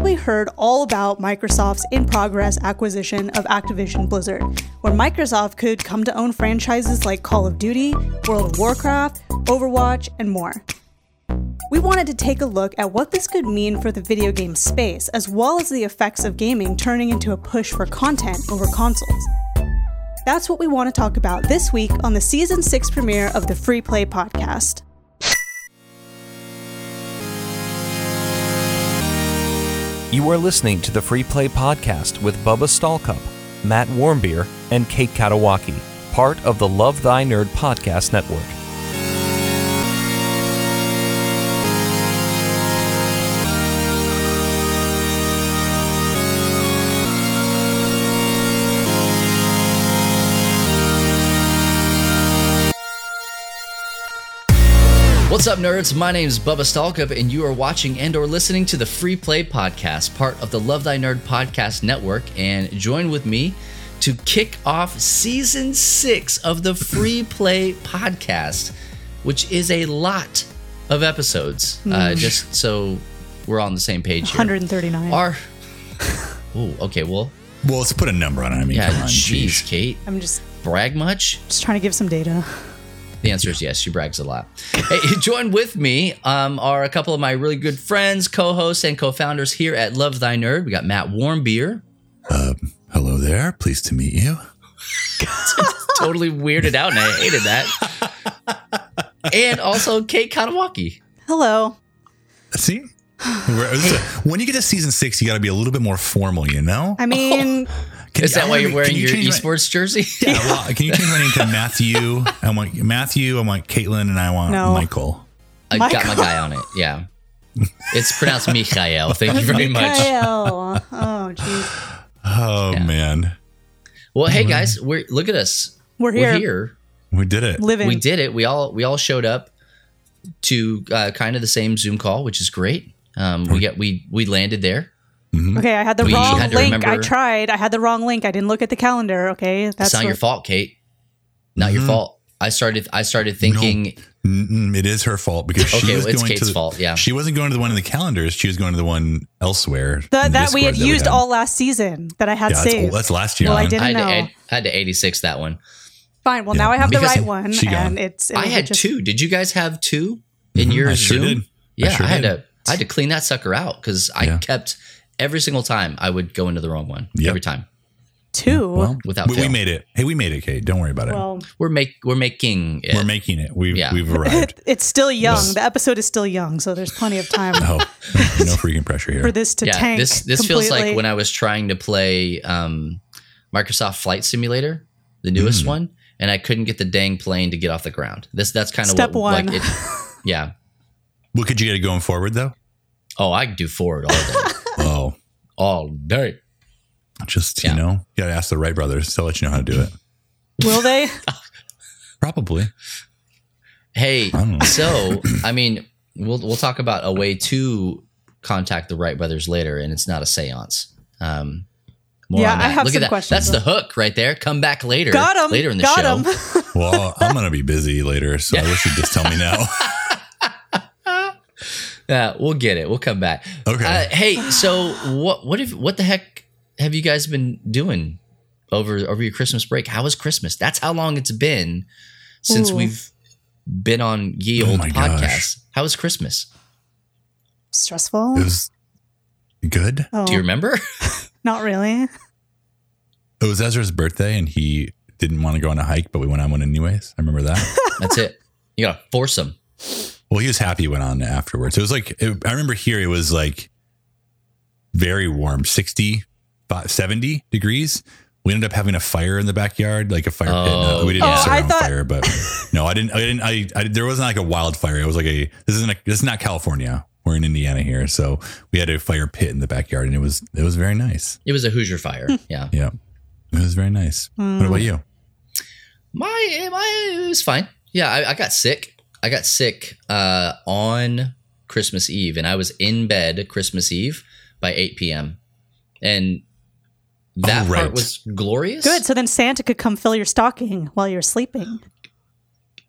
probably heard all about Microsoft's in progress acquisition of Activision Blizzard, where Microsoft could come to own franchises like Call of Duty, World of Warcraft, Overwatch, and more. We wanted to take a look at what this could mean for the video game space, as well as the effects of gaming turning into a push for content over consoles. That's what we want to talk about this week on the season 6 premiere of the Free Play podcast. You are listening to the Free Play Podcast with Bubba Stallcup, Matt Warmbier, and Kate Katawaki, part of the Love Thy Nerd Podcast Network. What's up, nerds? My name is Bubba Stallcup, and you are watching and/or listening to the Free Play Podcast, part of the Love Thy Nerd Podcast Network. And join with me to kick off season six of the Free Play Podcast, which is a lot of episodes. Uh, just so we're on the same page here. 139. Our oh, okay. Well, Well, let's put a number on it. I mean, yeah. come on, Jeez, jeez. Kate, I'm just brag much? just trying to give some data. The answer is yes. She brags a lot. hey, join with me um, are a couple of my really good friends, co-hosts, and co-founders here at Love Thy Nerd. We got Matt Warmbier, Um, Hello there. Pleased to meet you. totally weirded out, and I hated that. and also Kate Katawaki. Hello. See? We're- this is- when you get to season six, you got to be a little bit more formal, you know? I mean, Can Is you- I that why you're wearing can you your change my- esports jersey? Yeah, well, can you change my name to Matthew? I want Matthew. I want Caitlin, and I want No. Michael. I got my guy on it. Yeah. It's pronounced Michael. Thank you very much. Kyle. Oh, jeez. Oh man, Well, hey guys, we're look at us. We're here. We're here. we did it. Living. We did it. We all we all showed up to uh, kind of the same Zoom call, which is great. Um, we get we we landed there. Okay, I had the We wrong had to link. I tried. I had the wrong link. I didn't look at the calendar. Okay, that's It's not your fault, Kate. Not your fault. I started. I started thinking. Mm-mm, it is her fault because she was well, it's going Kate's to the, fault, yeah. she wasn't going to the one in the calendars. She was going to the one elsewhere. That, in that we had Discord used had. all last season that I had Yeah, that's, saved. that's last year. Well, I didn't I had, know. add- I had to 86 that one. Fine. Well, Yeah, now I have the right one, she and it's. it I had just- two. Did you guys have two in Mhm, your I sure Zoom? did. Yeah, I, sure had did. to. I had to clean that sucker out because I Yeah. kept every single time I would go into the wrong one Yep. every time. Two. Well, Without we, we made it. Hey, we made it, Kate. Don't worry about it. well, We're make we're making it. We're making it. We've Yeah. we've arrived. it's still young. Yes. The episode is still young, so there's plenty of time oh, no freaking pressure here. for this to yeah, tank. this this feels like when I was trying to play um, Microsoft Flight Simulator, the newest Hmm. one, and I couldn't get the dang plane to get off the ground. This that's kind of Step what, one. Like it, yeah. What could you get it going forward though? Oh, I could do forward all day, all day. just Yeah. you know, you gotta ask the Wright brothers. They'll let you know how to do it. Will they? Probably. Hey, don't so I mean, we'll we'll talk about a way to contact the Wright brothers later, and it's not a séance. Um, more Yeah, on I have Look some at that. questions, That's the hook right there. Come back later. Got him. Later in the Got show. Well, I'm gonna be busy later, so I wish you'd just tell me now. Yeah, we'll get it. We'll come back. Okay. Uh, hey, so what what if what the heck have you guys been doing over over your Christmas break? How was Christmas? That's how long it's been since Ooh. we've been on ye Oh old my podcast. gosh. How was Christmas? Stressful. It was good. oh, Do you remember? not really. It was Ezra's birthday, and he didn't want to go on a hike, but we went on one anyways. I remember that. That's it. You gotta force them. Well, he was happy. He went on afterwards. It was like it, I remember here. It was like very warm, 60, 70 degrees. We ended up having a fire in the backyard, like a fire pit. Oh, No, we didn't yeah. set Oh, oh I on thought- fire, but no, I didn't. I didn't. I, I there wasn't like a wildfire. It was like a. This isn't. A, this is not California. We're in Indiana here, so we had a fire pit in the backyard, and it was it was very nice. It was a Hoosier fire. Hmm. Yeah. Yeah, it was very nice. What hmm. about you? My my it was fine. Yeah, I, I got sick. I got sick uh, on Christmas Eve, and I was in bed Christmas Eve by eight p.m. And that Oh, right. part was glorious. Good. So then Santa could come fill your stocking while you're sleeping.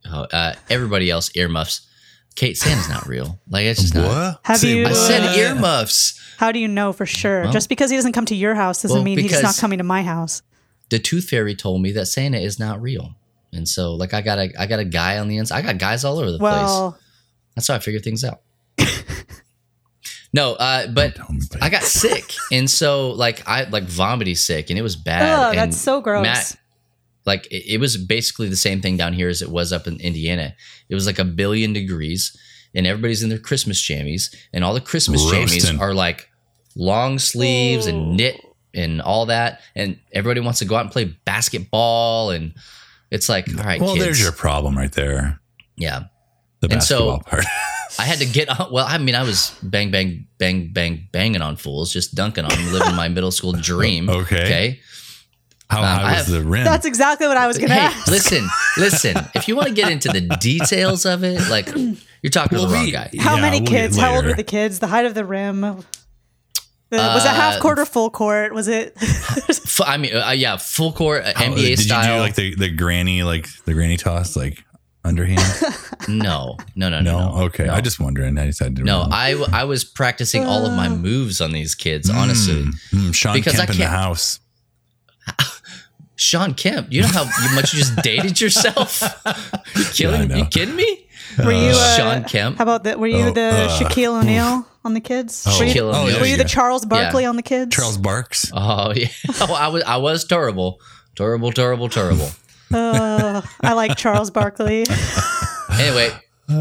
Oh, uh, everybody else earmuffs. Kate, Santa's not real. Like it's just not. What? Have Say you- I said what? earmuffs. How do you know for sure? Well- Just because he doesn't come to your house doesn't Well, mean he's not coming to my house. The tooth fairy told me that Santa is not real. And so like I got a I got a guy on the inside. I got guys all over the place. That's how I figure things out. no, uh, but Tell me, buddy. I got sick, and so like I like vomity sick, and it was bad. ugh, and that's so gross. Matt, like it, it was basically the same thing down here as it was up in Indiana. It was like a billion degrees, and everybody's in their Christmas jammies, and all the Christmas Roasting. jammies are like long sleeves Oh. and knit and all that, and everybody wants to go out and play basketball, and it's like, all right, well, kids. there's your problem right there. yeah. The And so- basketball part. I had to get on. Well, I mean, I was bang, bang, bang, bang, banging on fools, just dunking on them, living my middle school dream. Okay. Okay. How Um, high I was have- the rim? That's exactly what I was going to Hey, ask. listen, listen. If you want to get into the details of it, like you're talking to Well, the wrong guy. How Yeah, many we'll kids? How old were the kids? The height of the rim? The- was it Uh, half court or full court? Was it? I mean, uh, yeah, full court uh, How- NBA did style. you do like the, the granny like the granny toss like underhand? no, no, no, no, no. no. Okay. no. I just wondering. I decided to no. I, w- I was practicing all of my moves on these kids. Honestly, Mm, Sean Because I Kemp in the house. Sean Kemp. You know how much you just dated yourself? you killing? know. you kidding me? Were you uh, Sean Kemp. How about that? Were you Oh, the uh, Shaquille O'Neal on the kids? Oh, were you, Shaquille oh, O'Neal. were you the. Charles Barkley Yeah. on the kids? Charles Barks. Oh yeah. Oh, I was I was terrible. Terrible, terrible, terrible. Uh, I like Charles Barkley. anyway,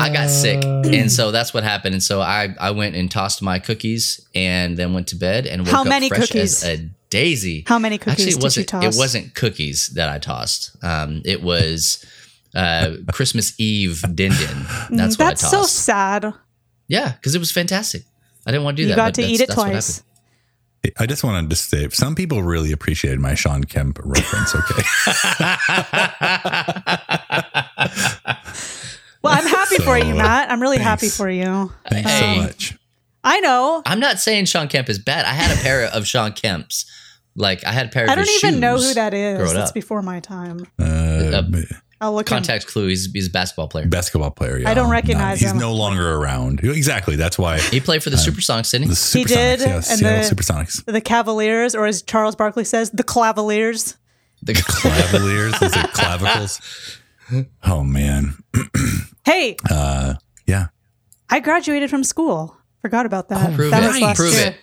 I got sick. And so that's what happened. And so I, I went and tossed my cookies and then went to bed and woke How up many fresh cookies? as a daisy. How many cookies Actually, it did you wasn't toss? it wasn't cookies that I tossed. Um, it was uh, Christmas Eve din din. That's what I was. That's I so sad. yeah, because it was fantastic. I didn't want to do You that. got but to that's- eat it that's what twice. I just wanted to say, some people really appreciated my Sean Kemp reference. Okay. Well, I'm happy for you, Matt. I'm really happy for you. Thanks Hey. so much. I know. I'm not saying Sean Kemp is bad. I had a pair of Sean Kemp's. Like I had a pair of I don't his even know who that is. That's up. before my time. Uh, I'll look him. Context clue: He's he's a basketball player. basketball player. Yeah. I don't recognize He's him. He's no longer around. Exactly. That's why He played for the Supersonics, didn't the he? Did, Yes, and Seattle the- Supersonics. The Cavaliers, or as Charles Barkley says, the Clavaliers. The- Clavaliers. Is it clavicles? Oh man. Hey, Uh, yeah. I graduated from school. Forgot about that. Prove that it. was last Prove year. it.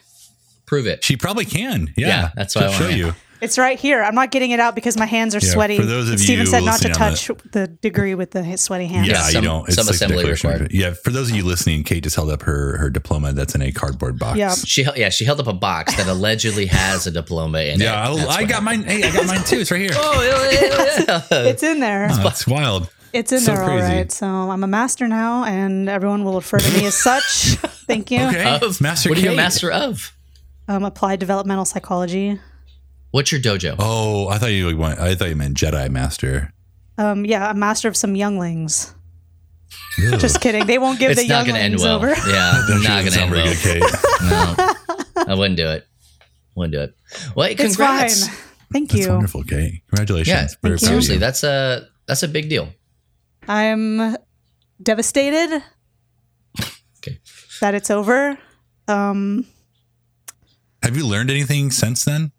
Prove it. She probably can. Yeah. Yeah, that's what I She'll wanna show know. you. It's right here. I'm not getting it out because my hands are Yeah, sweaty. for those of Steven you said not to touch the degree with the sweaty hands. Yeah, some- you don't. It's some like assembly declaration. required. Yeah, for those of you listening, Kate just held up her her diploma that's in a cardboard box. Yeah. She yeah, she held up a box that allegedly has a diploma in Yeah, it. I, I got mine. Hey, I got mine too. It's right here. Oh, yeah, yeah, yeah. It's in there. Oh, that's wild. It's in so there, all crazy. right. So I'm a master now, and everyone will refer to me as such. Thank you. Okay, Of- Master what are you a master of? Um, applied developmental psychology. What's your dojo? Oh, I thought you went, I thought you meant Jedi Master. Um, yeah, a master of some younglings. Ugh. Just kidding. They won't give it's the not going to end younglings well. over. Yeah, That not doesn't going to sound end very well. good, Kate. No, I wouldn't do it. Wouldn't do it. Well, hey, It's congrats. fine. Thank That's you. wonderful, Kate. Congratulations. Yeah, Very thank you. proud of Seriously, you. that's a that's a big deal. I'm devastated Okay. that it's over. Um, Have you learned anything since then?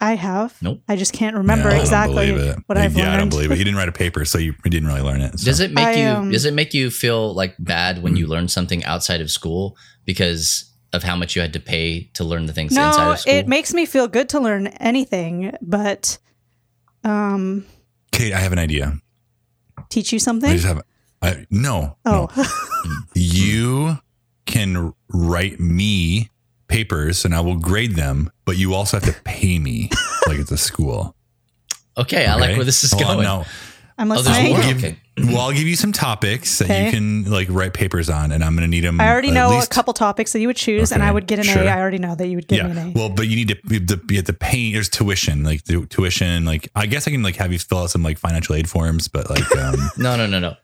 I have. Nope. I just can't remember Yeah, I exactly believe it. what I've yeah, learned. I don't believe it. You didn't write a paper, so you, you didn't really learn it. so. Does it make I, you um, does it make you feel like bad when you learn something outside of school because of how much you had to pay to learn the things inside No, of school? it makes me feel good to learn anything, but um, Kate, I have an idea. teach you something? I something. just have. I, no, oh, no. You can write me papers, and I will grade them. But you also have to pay me, like it's a school. okay, I like where this is Hold on, going. no. I'm Oh, there's listening. more. I'll give, Okay. Well, I'll give you some topics that you can like write papers on, and I'm going to need them. I already know least- a couple topics that you would choose, and I would get an sure. A. I already know that you would get Yeah. an A. Well, but you need to you have to, you have to pay. There's tuition, like the tuition. Like I guess I can like have you fill out some like financial aid forms, but like, um, No, no, no, no.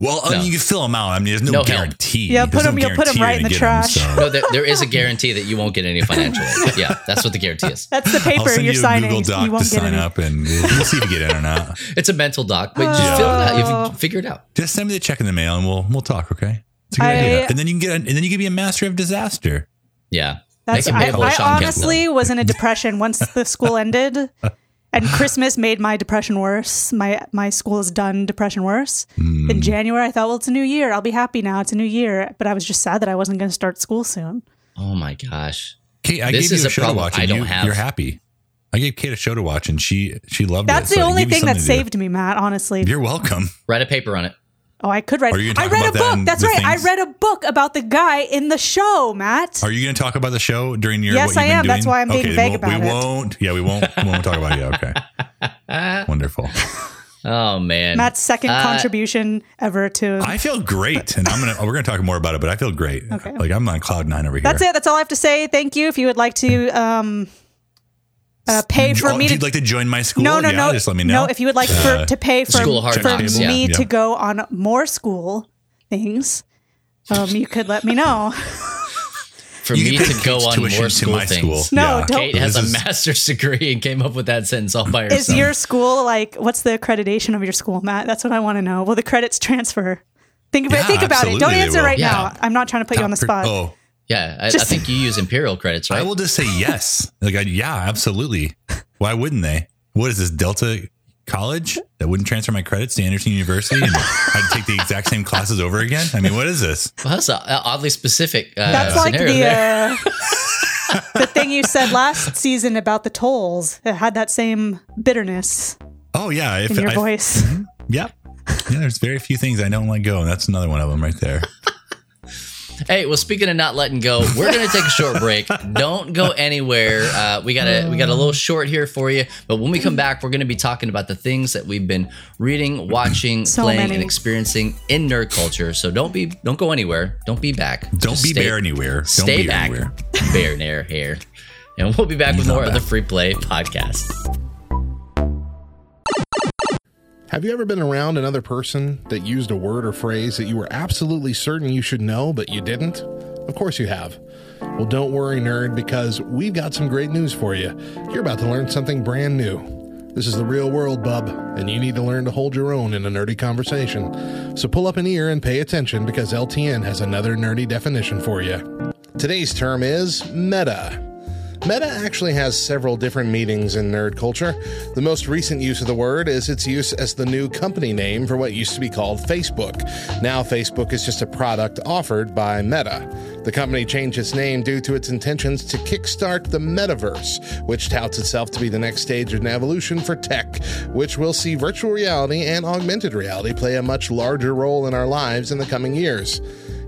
Well, I mean, you can fill them out. I mean, there's no, No help. guarantee. Yeah, There's put 'em- no you'll put them right in the gonna get 'em, trash. so- No, there, there is a guarantee that you won't get any financial aid. Yeah, that's what the guarantee is. That's the I'll paper send you're you a signing. Google Doc you to won't get sign any. up, and we'll, we'll see if you get in or not. It's a mental doc, but just oh. fill it out. You figure it out. Just send me the check in the mail, and we'll we'll talk. Okay, it's a good I- idea. And then you can get, and then you can be a master of disaster. Yeah. That's Make I, I Sean honestly was in a depression once the school ended, and Christmas made my depression worse. My my school has done depression worse. Hmm. In January, I thought, well, it's a new year. I'll be happy now. It's a new year. But I was just sad that I wasn't going to start school soon. Oh my gosh. Kate, I This gave is you a a show to problem watch, I and don't you, have. you're happy. I gave Kate a show to watch, and she she loved That's it. the so only thing that something to saved me, Matt. Honestly. You're welcome. Write a paper on it. Oh, I could write. Are you gonna I talk read a that book. That's the right. I read a book about the guy in the show, Matt. Are you going to talk about the show during your? Yes, what you've I been am. That's why I'm being okay, vague we about won't, it. We won't. Yeah, we won't. We won't talk about it. Okay. Wonderful. Oh man. Matt's second Uh, contribution ever to. I feel great, and I'm gonna. We're gonna talk more about it, but I feel great. Okay. Like I'm on cloud nine over here. That's it. That's all I have to say. Thank you. If you would like to um, uh, pay for oh, me if to you'd like to join my school, no, no, yeah, no, just let me know. no. If you would like for Uh, to pay for, School of Hard for Knocks, me yeah. to go on more school things, um, you could let me know. for You me to go on tuition more to school my things. school. No, Yeah. don't- Kate has a master's degree and came up with that sentence all by herself. Is your school like? What's the accreditation of your school, Matt? That's what I want to know. Will the credits transfer? Think about Yeah, think about it. Don't answer right Yeah. now. I'm not trying to put you on the Per- spot. Oh, yeah, I, I think you use imperial credits, right? I will just say yes. Like, I, yeah, absolutely. Why wouldn't they? What is this Delta College that wouldn't transfer my credits to Anderson University and I'd take the exact same classes over again? I mean, what is this? well, that's a, a oddly specific. Uh, That's like scenario the there. uh, the thing you said last season about the tolls. It had that same bitterness Oh yeah, if in your I, voice. yeah, yeah. There's very few things I don't let go, and that's another one of them right there. Hey, well, speaking of not letting go, we're gonna take a short break. Don't go anywhere. Uh, we got a we got a little short here for you, but when we come back, we're gonna be talking about the things that we've been reading, watching, So playing, many. and experiencing in nerd culture. So don't be don't go anywhere. Don't be back. Don't Just be stay- there anywhere. Don't Stay be back. anywhere. Bear near here. And we'll be back He's with not more of the. Free Play podcast. Have you ever been around another person that used a word or phrase that you were absolutely certain you should know, but you didn't? Of course you have. Well, don't worry, nerd, because we've got some great news for you. You're about to learn something brand new. This is the real world, bub, and you need to learn to hold your own in a nerdy conversation. So pull up an ear and pay attention because LTN has another nerdy definition for you. Today's term is meta. Meta actually has several different meanings in nerd culture. The most recent use of the word is its use as the new company name for what used to be called Facebook. Now, Facebook is just a product offered by Meta. The company changed its name due to its intentions to kickstart the metaverse, which touts itself to be the next stage in evolution for tech, which will see virtual reality and augmented reality play a much larger role in our lives in the coming years.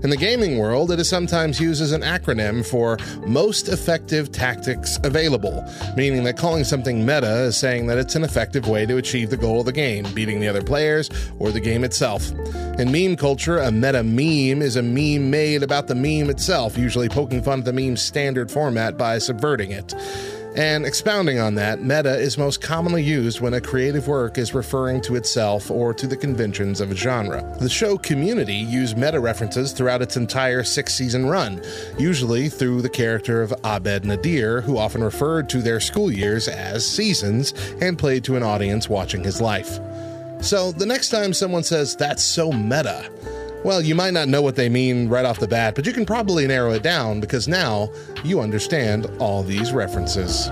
In the gaming world, it is sometimes used as an acronym for Most Effective Tactics Available, meaning that calling something meta is saying that it's an effective way to achieve the goal of the game, beating the other players or the game itself. In meme culture, a meta meme is a meme made about the meme itself, usually poking fun at the meme's standard format by subverting it. And expounding on that, meta is most commonly used when a creative work is referring to itself or to the conventions of a genre. The show Community used meta references throughout its entire six season run, usually through the character of Abed Nadir, who often referred to their school years as seasons and played to an audience watching his life. So the next time someone says, that's so meta, well, you might not know what they mean right off the bat, but you can probably narrow it down because now you understand all these references.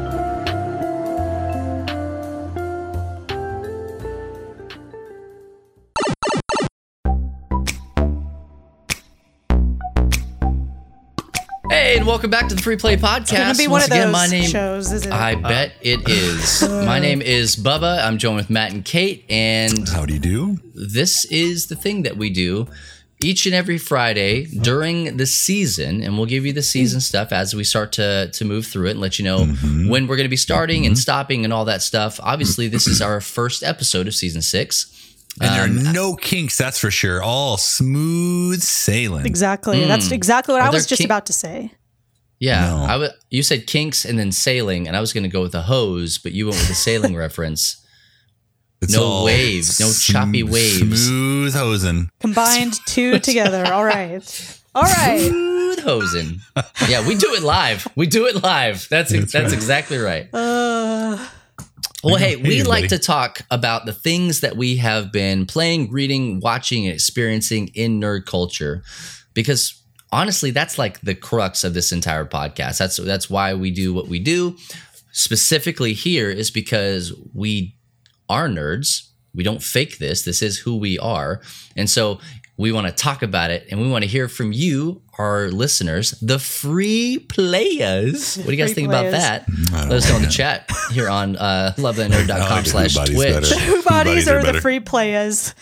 Hey, and welcome back to the Free Play Podcast. It's gonna be one Once of again, those my name shows, is it? I bet it is. My oh. name is Bubba. I'm joined with Matt and Kate, and How do you do? this is the thing that we do each and every Friday during the season, and we'll give you the season mm-hmm. stuff as we start to to move through it and let you know mm-hmm. when we're going to be starting and mm-hmm. stopping and all that stuff. Obviously, this is our first episode of season six. And there Um, are no kinks, that's for sure. All smooth sailing. exactly. Mm. That's exactly what Are I was just kin- about to say. Yeah, No. I w- you said kinks and then sailing, and I was going to go with a hose, but you went with a sailing reference. It's no all waves, no choppy waves. Smooth hosing. Combined two together. All right. All right. Smooth hosing. Yeah, we do it live. We do it live. That's that's, right. exactly right. Uh, Well, hey, we Hey, like to talk about the things that we have been playing, reading, watching, and experiencing in nerd culture because honestly, that's like the crux of this entire podcast. That's that's why we do what we do. Specifically here is because we are nerds. We don't fake this. This is who we are. And so we want to talk about it and we want to hear from you, our listeners, the free players. What do you guys Free think about that? Let us know in the chat here on uh, I lovethynerd.com like slash Who Buddies Twitch. better. Who bodies are are the free players?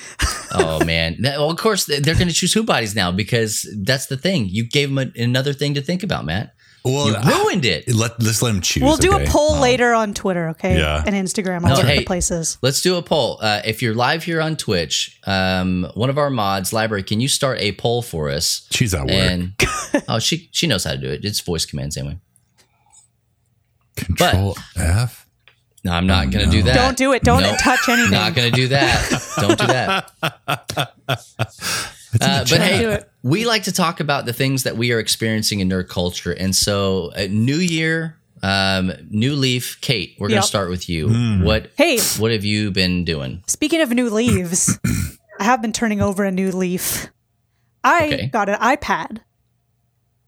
oh man That- well of course they're going to choose who bodies now because that's the thing you gave them a, another thing to think about matt Well, you ruined it let let's let him choose. We'll do okay? a poll Um, later on Twitter, okay? Yeah. And Instagram, all No, the hey. places. let's do a poll uh, if you're live here on twitch um, one of our mods library can you start a poll for us She's at work. and oh she she knows how to do it it's voice commands anyway Control F. no i'm not Oh, gonna no. do that Don't do it. Don't Nope. touch anything. not gonna do that don't do that Uh, but hey, we like to talk about the things that we are experiencing in nerd culture. And so, uh, new year, um, new leaf. Kate, we're going Yep. to start with you. Hmm. What Hey. what have you been doing? Speaking of new leaves, I have been turning over a new leaf. I Okay. got an iPad.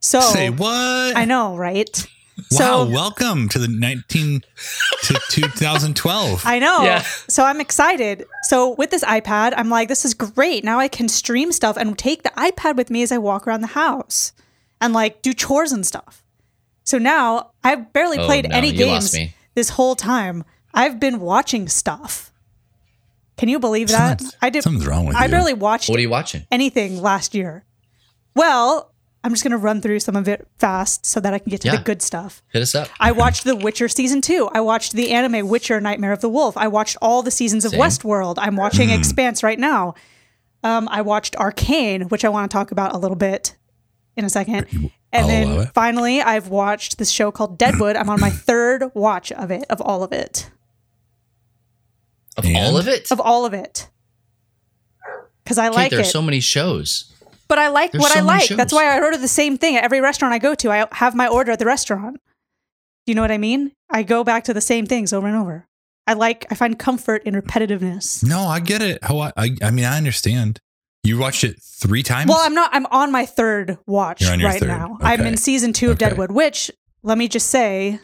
So Say what? I know, right? Wow, So welcome to the 19 to 2012. I know. Yeah. So I'm excited. So with this iPad, I'm like, this is great. Now I can stream stuff and take the iPad with me as I walk around the house and like do chores and stuff. So now I've barely Oh, played no, any games this whole time. I've been watching stuff. Can you believe that? Something's- I did. something's wrong with I you. barely watched What are you watching? anything last year. Well, I'm just going to run through some of it fast so that I can get to Yeah. the good stuff. Hit us up. I watched The Witcher season two. I watched the anime Witcher Nightmare of the Wolf. I watched all the seasons of Same. Westworld. I'm watching Expanse right now. Um, I watched Arcane, which I want to talk about a little bit in a second. And I'll then finally, I've watched this show called Deadwood. I'm on my third watch of it, of all of it, Of And? all of it? of all of it. Because I Kate, like there are it. so many shows. But I like There's what so I like. That's why I order the same thing at every restaurant I go to. I have my order at the restaurant. Do you know what I mean? I go back to the same things over and over. I like. I find comfort in repetitiveness. no, I get it. How I, I I mean, I understand. You watched it 3 times? Well, I'm not. I'm on my third watch You're on your right third. now. I'm in season two of Okay. Deadwood, which let me just say,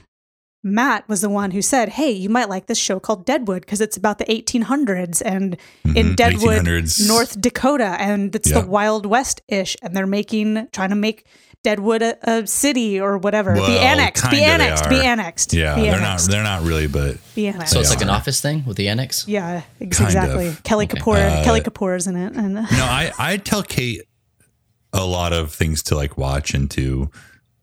Matt was the one who said, "Hey, you might like this show called Deadwood because it's about the 1800s and in Mhm, Deadwood, 1800s. North Dakota, and it's Yeah. the Wild West ish, and they're making trying to make Deadwood a, a city or whatever. Well, be annexed. Be annexed. Be annexed. Yeah, be they're annexed, not they're not really, but Be annexed. So it's like an office thing with the annex? yeah, ex- exactly. of. Kelly Okay. Kapoor. Uh, Kelly is in it, and no, I I tell Kate a lot of things to like watch and to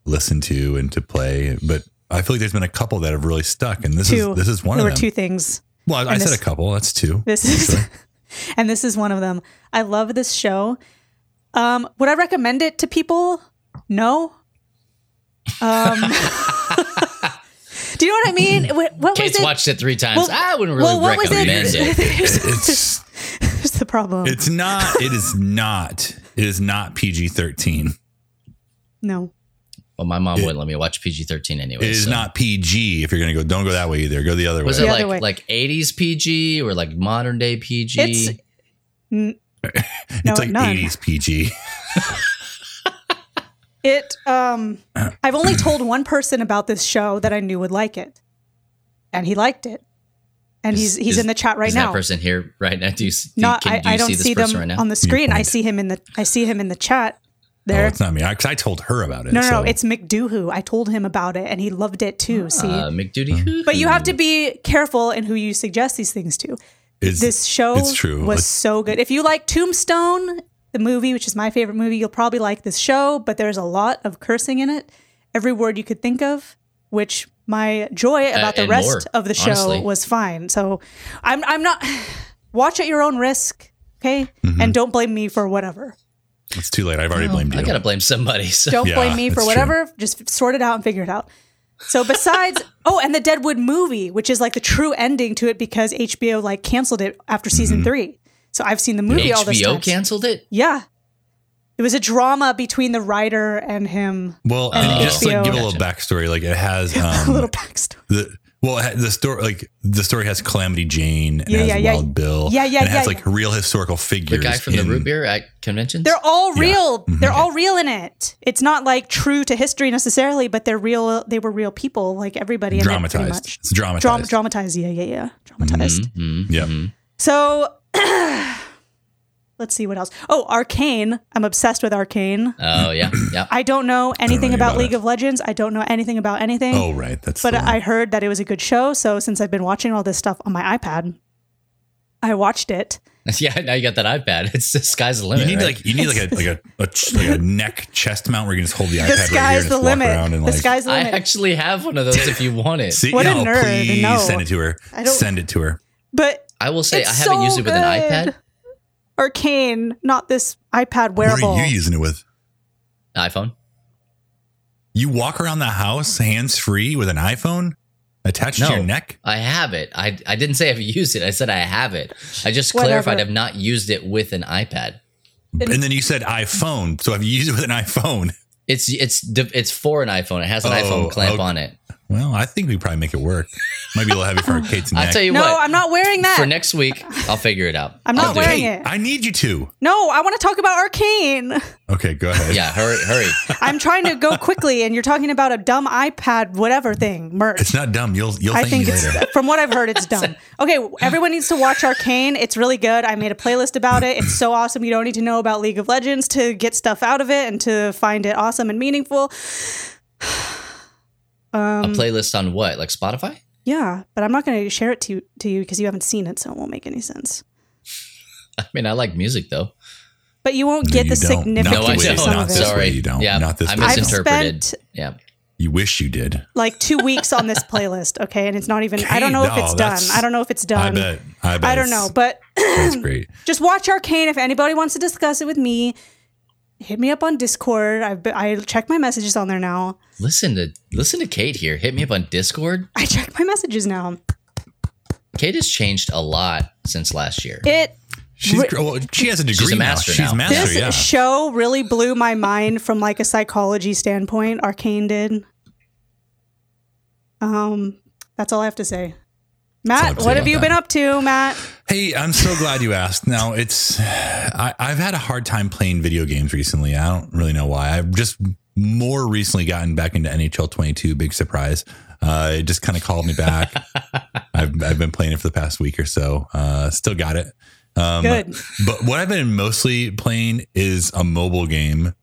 listen to and to play, but I feel like there's been a couple that have really stuck, and this two. is this is one there of them. There were them. two things. well, I and said a couple. That's two. This is, and this is one of them. I love this show. Um, would I recommend it to people? No. Um, do you know what I mean? What, what was Kate's it? watched it three times. Well- I wouldn't really well, what was it? recommend it. It's Here's the problem. it's not. It is not. It is not PG thirteen. no. Well, my mom wouldn't let me watch PG 13 anyway. It is so- not PG. If you're gonna go, don't go that way either. Go the other Was way. Was it The like like 80s PG or like modern day PG? It's no, it's like 80s PG. It. Um, I've only told one person about this show that I knew would like it, and he liked it, and Is- he's he's is- in the chat right is now. that person here right now? Do you, do, Not, can, I, do you I don't see this see person them right now? on the screen. I see him in the I see him in the chat. Oh, it's not me. Because I, told her about it. no, no, so- it's McDoohoo. I told him about it, and he loved it too. See, uh, McDuty. but you have to be careful in who you suggest these things to. it's, This show It's true. was Let's- so good. If you like Tombstone, the movie, which is my favorite movie, you'll probably like this show. But there's a lot of cursing in it, every word you could think of, which my joy about the rest more, of the show honestly. was fine. So I'm I'm not. Watch at your own risk, okay, Mm-hmm. and don't blame me for whatever. It's too late. I've already blamed you. I gotta blame somebody. So Don't Yeah, blame me for that's whatever. Just sort it out and figure it out. So besides, oh, and the Deadwood movie, which is like the true ending to it because HBO like canceled it after season Mm-hmm. three. So I've seen the movie all this time. HBO canceled it. Yeah, it was a drama between the writer and him. Well, And and just like give a little backstory. Like it has um, a little backstory. the Well, the story like the story has Calamity Jane and Yeah, has yeah, yeah. Bill. Yeah, yeah, and it has yeah, like real historical figures. The guy from the root beer at conventions. They're all Yeah. real. They're Mhm. all real in it. It's not like true to history necessarily, but they're real. They were real people, like everybody in it, pretty much. It's dramatized. Dram- dramatized. Yeah, yeah, yeah. Dramatized. Mhm, Yep. mhm. So let's see what else. Oh, Arcane. I'm obsessed with Arcane. Oh yeah, yeah. I don't know anything anything about about League it. of Legends. I don't know anything about anything. Oh, right. That's but the. I heard that it was a good show. So since I've been watching all this stuff on my iPad, I watched it. yeah, now you got that iPad. It's the sky's the limit. you need right? like you need like a like a, a, ch- like a neck chest mount where you can just hold the iPad The right here and the just walk limit. around and The like sky's the I actually have one of those if you want it. see. What a oh, nerd. please No. send it to her. I don't- Send it to her. but I will say It's I haven't so used it with an iPad, Arcane, not this iPad wearable. What are you using it with? iPhone. You walk around the house hands free with an iPhone attached No, to your neck. I have it. I I didn't say I've used it. I said I have it. I just Whatever. clarified I've not used it with an iPad. And then you said iPhone. So have you used it with an iPhone? It's it's it's for an iPhone. It has an Oh, iPhone clamp okay. on it. Well, I think we probably make it work. Might be a little heavy for Kate's neck. I'll tell you no, what. I'm not wearing that. for next week, I'll figure it out. I'm not I'll wearing it. it. I need you to. no, I want to talk about Arcane. Okay, go ahead. Yeah, hurry, hurry. I'm trying to go quickly, and you're talking about a dumb iPad, whatever thing, merch. It's not dumb. You'll you'll I thank think me it's later. from what I've heard, it's dumb. Okay, everyone needs to watch Arcane. It's really good. I made a playlist about it. It's so awesome. You don't need to know about League of Legends to get stuff out of it and to find it awesome and meaningful. a um, playlist on what? Like Spotify? Yeah, but I'm not going to share it to to you because you haven't seen it, so it won't make any sense. I mean, I like music though. But you won't No, get you the don't. significance No, I Not this way. of don't. some Not this it. way. Sorry. you don't. Yeah, Not this I way. I've misinterpreted. spent yeah. You wish you did. like two weeks on this playlist, okay, and it's not even. I don't know if it's done. I don't know if it's done. I done. bet. I bet. I don't know, but That's great. just watch Arcane. If anybody wants to discuss it with me, hit me up on Discord. I've been, I check my messages on there now. Listen to listen to Kate here. Hit me up on Discord. I check my messages now. Kate has changed a lot since last year. It She's well, she has a degree She's a now. master She's now. master. this yeah. show really blew my mind from like a psychology standpoint. Arcane did. Um, that's all I have to say. Matt, have what have about you been up to, Matt? Hey, I'm so glad you asked. Now it's I, I've had a hard time playing video games recently. I don't really know why. I've just more recently gotten back into NHL 22. Big surprise. Uh, it just kind of called me back. I've I've been playing it for the past week or so. Uh, still got it. Um, Good. But what I've been mostly playing is a mobile game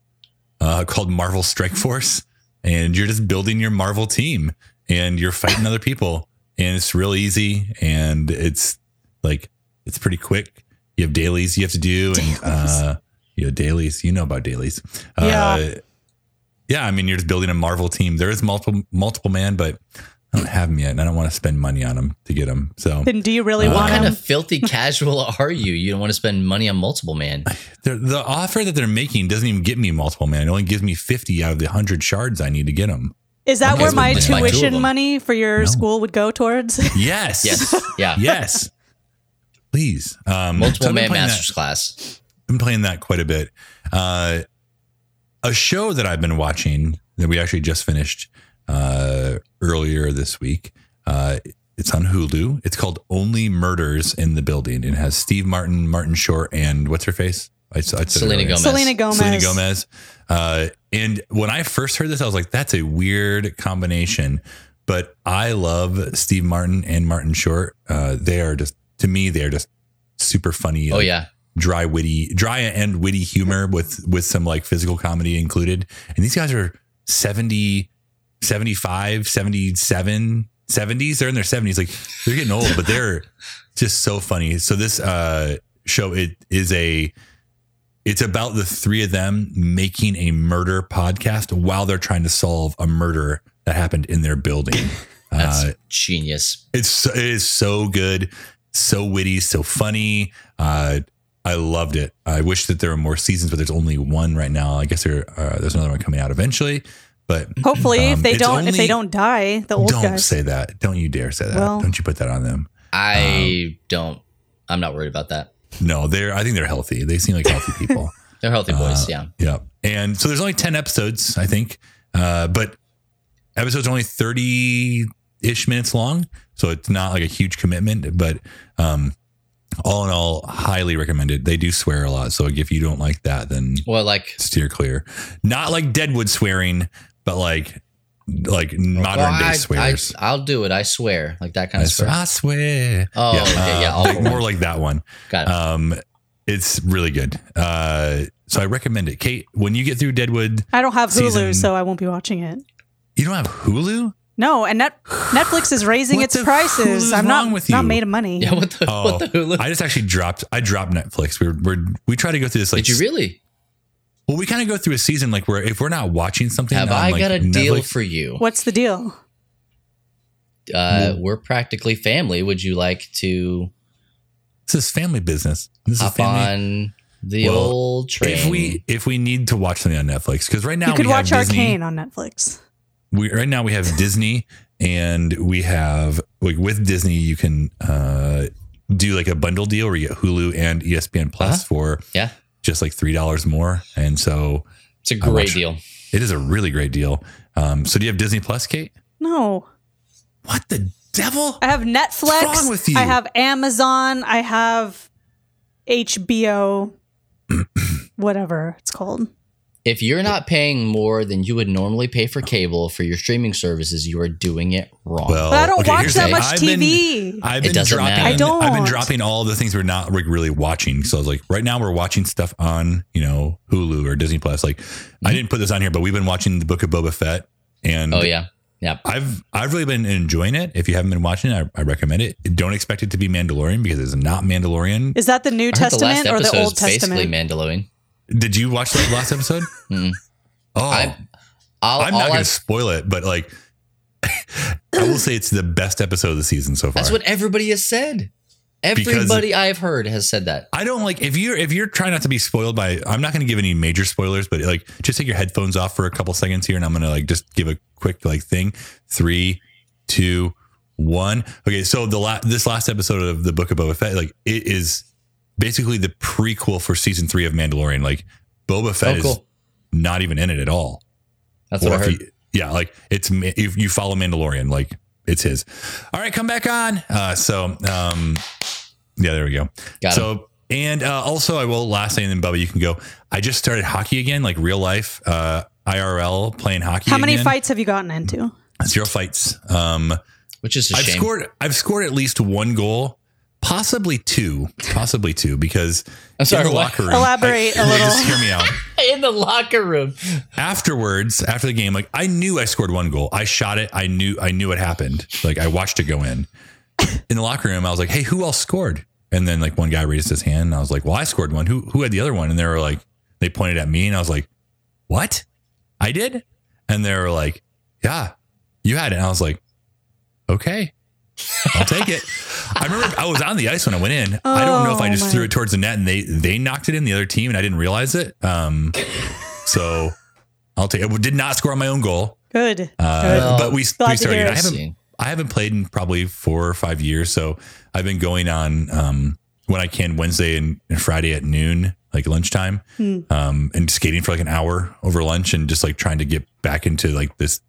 uh, called Marvel Strike Force, and you're just building your Marvel team and you're fighting other people, and it's real easy and it's like it's pretty quick. You have dailies you have to do, and uh, you know dailies. You know about dailies. Yeah. Uh, yeah. I mean, you're just building a Marvel team. There is multiple multiple man, but I don't have them yet, and I don't want to spend money on them to get them. So Then do you really Uh, what kind him? of filthy casual are you? You don't want to spend money on multiple man. the the offer that they're making doesn't even get me multiple man. It only gives me fifty out of the hundred shards I need to get them. Is that Okay, where my just buy two of tuition money for your No. school would go towards? Yes. Yes. Yeah. yes. Please. Um, Multiple I've man playing that- masters class. been playing that quite a bit. Uh, a show that I've been watching that we actually just finished uh, earlier this week. Uh, it's on Hulu. It's called Only Murders in the Building. It has Steve Martin, Martin Short, and what's her face? I, I Selena. Gomez. Selena Gomez. Selena Gomez. Uh, and when I first heard this, I was like, that's a weird combination. But I love Steve Martin and Martin Short. Uh, they are just, to me, they're just super funny. Oh like, yeah. dry witty dry and witty humor with with some like physical comedy included and these guys are 70 75 77 70s they're in their 70s like they're getting old but they're just so funny so this uh show it is a it's about the three of them making a murder podcast while they're trying to solve a murder that happened in their building That's uh, genius. it's it is so good, so witty, so funny. Uh, I loved it. I wish that there were more seasons, but there's only one right now. I guess there uh, there's another one coming out eventually. But Hopefully, if Um, they don't, if they don't die, the old don't guys. say that. Don't you dare say that. Well- don't you put that on them. I don't. I'm not worried about that. No, they're. I think they're healthy. They seem like healthy people. They're healthy boys. Uh, yeah. Yeah. And so there's only 10 episodes, I think. Uh, but episodes are only 30, ish minutes long, so it's not like a huge commitment. But um, all in all, highly recommended. They do swear a lot, so if you don't like that, then Well, like steer clear. Not like Deadwood swearing, but like like modern well, day I, swears. I, will do it. I swear, like that kind I of swear. swear. I swear. Oh, okay, yeah, uh, all like more like that one. Got it. Um, it's really good. Uh, so I recommend it. Kate, when you get through Deadwood, I don't have Hulu, Season- so I won't be watching it. you don't have Hulu. No, and Net- Netflix is raising its the prices. I'm wrong not with not made of money. yeah, what the Oh, what the Hulu? I just actually dropped. I dropped Netflix. We're we're we try to go through this. Like, Did you really? Well, we kind of go through a season like where if we're not watching something, Have on, I like, got a deal for you? What's the deal? Uh, we're practically family. Would you like to This is family business. This is hop family. on the Well, old train? If we if we need to watch something on Netflix, because right now you could we watch have Disney. Arcane on Netflix. We right now we have Disney and we have like with Disney you can uh do like a bundle deal where you get Hulu and ESPN Plus Uh-huh. for yeah, just like three dollars more. And so it's a great watch- deal. it is a really great deal. Um so do you have Disney Plus, Kate? No, What the devil? I have Netflix. What's wrong with you? I have Amazon. I have HBO. whatever it's called. If you're not paying more than you would normally pay for cable for your streaming services, you are doing it wrong. Well, But I don't okay, watch that much thing. I've been- TV. I've It been doesn't dropping. matter. I don't. I've been dropping all the things we're not like really watching. So I was like, right now we're watching stuff on you know Hulu or Disney Plus. Like, I mm-hmm. didn't put this on here, but we've been watching the Book of Boba Fett, and oh yeah, yeah. I've I've really been enjoying it. If you haven't been watching it, I, I recommend it. Don't expect it to be Mandalorian because it's not Mandalorian. Is that the New I heard the Testament or the Old is basically Testament? Mandalorian. Did you watch that last episode? Mm. Oh, I- I'll, I'm not going to spoil it, but like, I will say it's the best episode of the season so far. That's what everybody has said. Because- Everybody I've heard has said that. I don't like if you're if you're trying not to be spoiled by. I'm not going to give any major spoilers, but like just take your headphones off for a couple seconds here, and I'm going to like just give a quick like thing. Three, two, one. Okay, so the last this last episode of the Book of Boba Fett, like it is basically the prequel for season three of Mandalorian. Like Boba Fett Oh, is not even in it at all. That's what I if heard. you- yeah, like it's Ma- if you follow Mandalorian, like it's his. All right, come back on. Uh, so, um, yeah, there we go. Got so, and uh, also, I will last thing, and then Bubba, you can go. I just started hockey again, like real life, uh, IRL playing hockey. How many again. fights have you gotten into? Zero fights. Um, Which is a I've shame. scored. I've scored at least one goal, possibly two, possibly two, because I'm sorry, in the what? locker room. Elaborate I- a little. Just hear me out. in the locker room. afterwards after the game like i knew i scored one goal. I shot it. I knew i knew it happened. Like i watched it go in. In the locker room i was like hey who else scored? And then like one guy raised his hand and i was like well i scored one. Who who had the other one? And they were like they pointed at me and i was like what? I did? And they were like yeah you had it. And i was like okay I'll take it. I remember I was on the ice when I went in. I don't know if I Oh, just my- threw it towards the net and they they knocked it in the other team and I didn't realize it. Um, so I'll take. it. did not score on my own goal, Good. uh, Well, but we glad we started. I haven't I haven't played in probably four or five years, so I've been going on um, when I can Wednesday and, and Friday at noon, like lunchtime, Hmm. um, and skating for like an hour over lunch, and just like trying to get back into like this.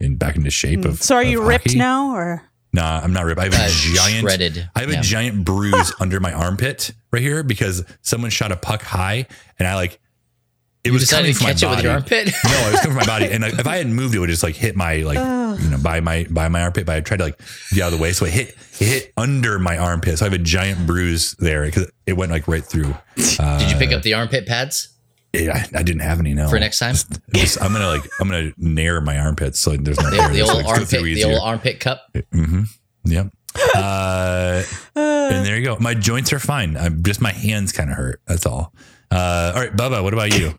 And back into shape of. Hmm. so are you of ripped now or Nah, I'm not ripped. I have a Uh, giant shredded. I have a giant bruise under my armpit right here because someone shot a puck high and I like it You was coming to from my body. with your armpit. no, it was coming from my body, and like, if I hadn't moved, it would just like hit my like you know by my by my armpit. But I tried to like get out of the way, so it hit it hit under my armpit. So I have a giant bruise there because it went like right through. Uh, Did you pick up the armpit pads I, I didn't have any. No, for next time? Just- I'm gonna like I'm gonna nair my armpits so there's no The, the old armpit, the old armpit cup. Mm-hmm. Yep. Uh, and there you go. My joints are fine. I'm just my hands kind of hurt. That's all. Uh, all right, Bubba. What about you?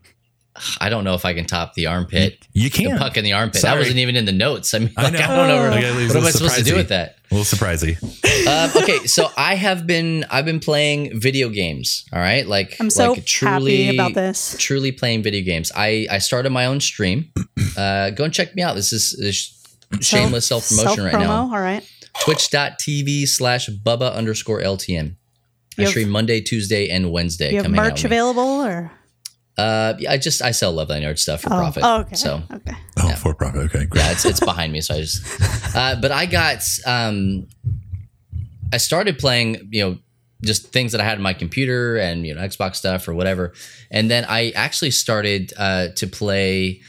I don't know if I can top the armpit. You The can. puck in the armpit. Sorry. That wasn't even in the notes. I mean, I like, know. I, don't know. Like, what am I supposed to do with that? A little surprising. Um, okay, so I have been I've been playing video games. All right, like I'm so like truly happy about this. Truly playing video games. I I started my own stream. Uh, go and check me out. This is, this shameless self promotion right now. All right. Twitch.tv slash Bubba underscore LTN. I have- stream Monday, Tuesday, and Wednesday. You have Come hang out merch available or Uh, yeah, I just I sell Love Thy Nerd stuff for Oh, profit. oh, okay. So okay. Oh, for profit. Okay, great. yeah, it's it's behind me. So I just, uh, but I got um, I started playing, you know, just things that I had in my computer and you know Xbox stuff or whatever, and then I actually started uh, to play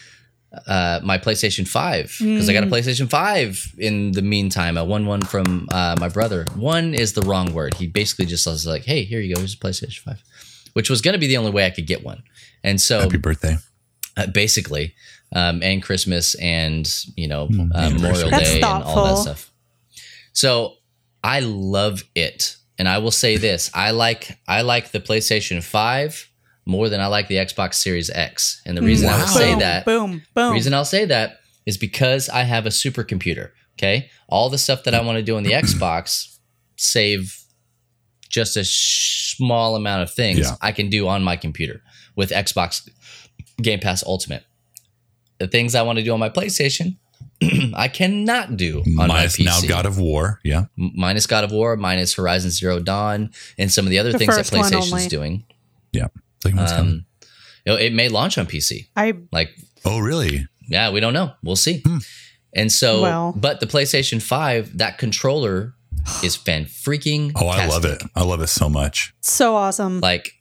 uh, my PlayStation Five because I got a PlayStation Five in the meantime. I won one from uh, my brother. One is the wrong word. He basically just was like, "Hey, here you go. Here's a PlayStation Five, which was going to be the only way I could get one. And so Happy birthday. uh, basically, um, and Christmas and you know Mm, uh. Memorial That's Day and all that stuff. So I love it, and I will say this: I like I like the PlayStation Five more than I like the Xbox Series X, and the reason I will say boom, that Boom. Boom. reason I'll say that is because I have a supercomputer. Okay, all the stuff that I want to do on the Xbox save just a sh- small amount of things Yeah. I can do on my computer with Xbox Game Pass Ultimate. The things I want to do on my PlayStation, I cannot do on Minus my PC. now God of War. Yeah. M- minus God of War, minus Horizon Zero Dawn, and some of the other The things that first one PlayStation's doing. Yeah. It's like, what's coming? Um, you know, it may launch on PC. I Like Oh, really? yeah, we don't know. We'll see. Hmm. And so, Well. but the PlayStation 5, that controller is fan freaking. Oh, I love it. I love it so much. so awesome. Like,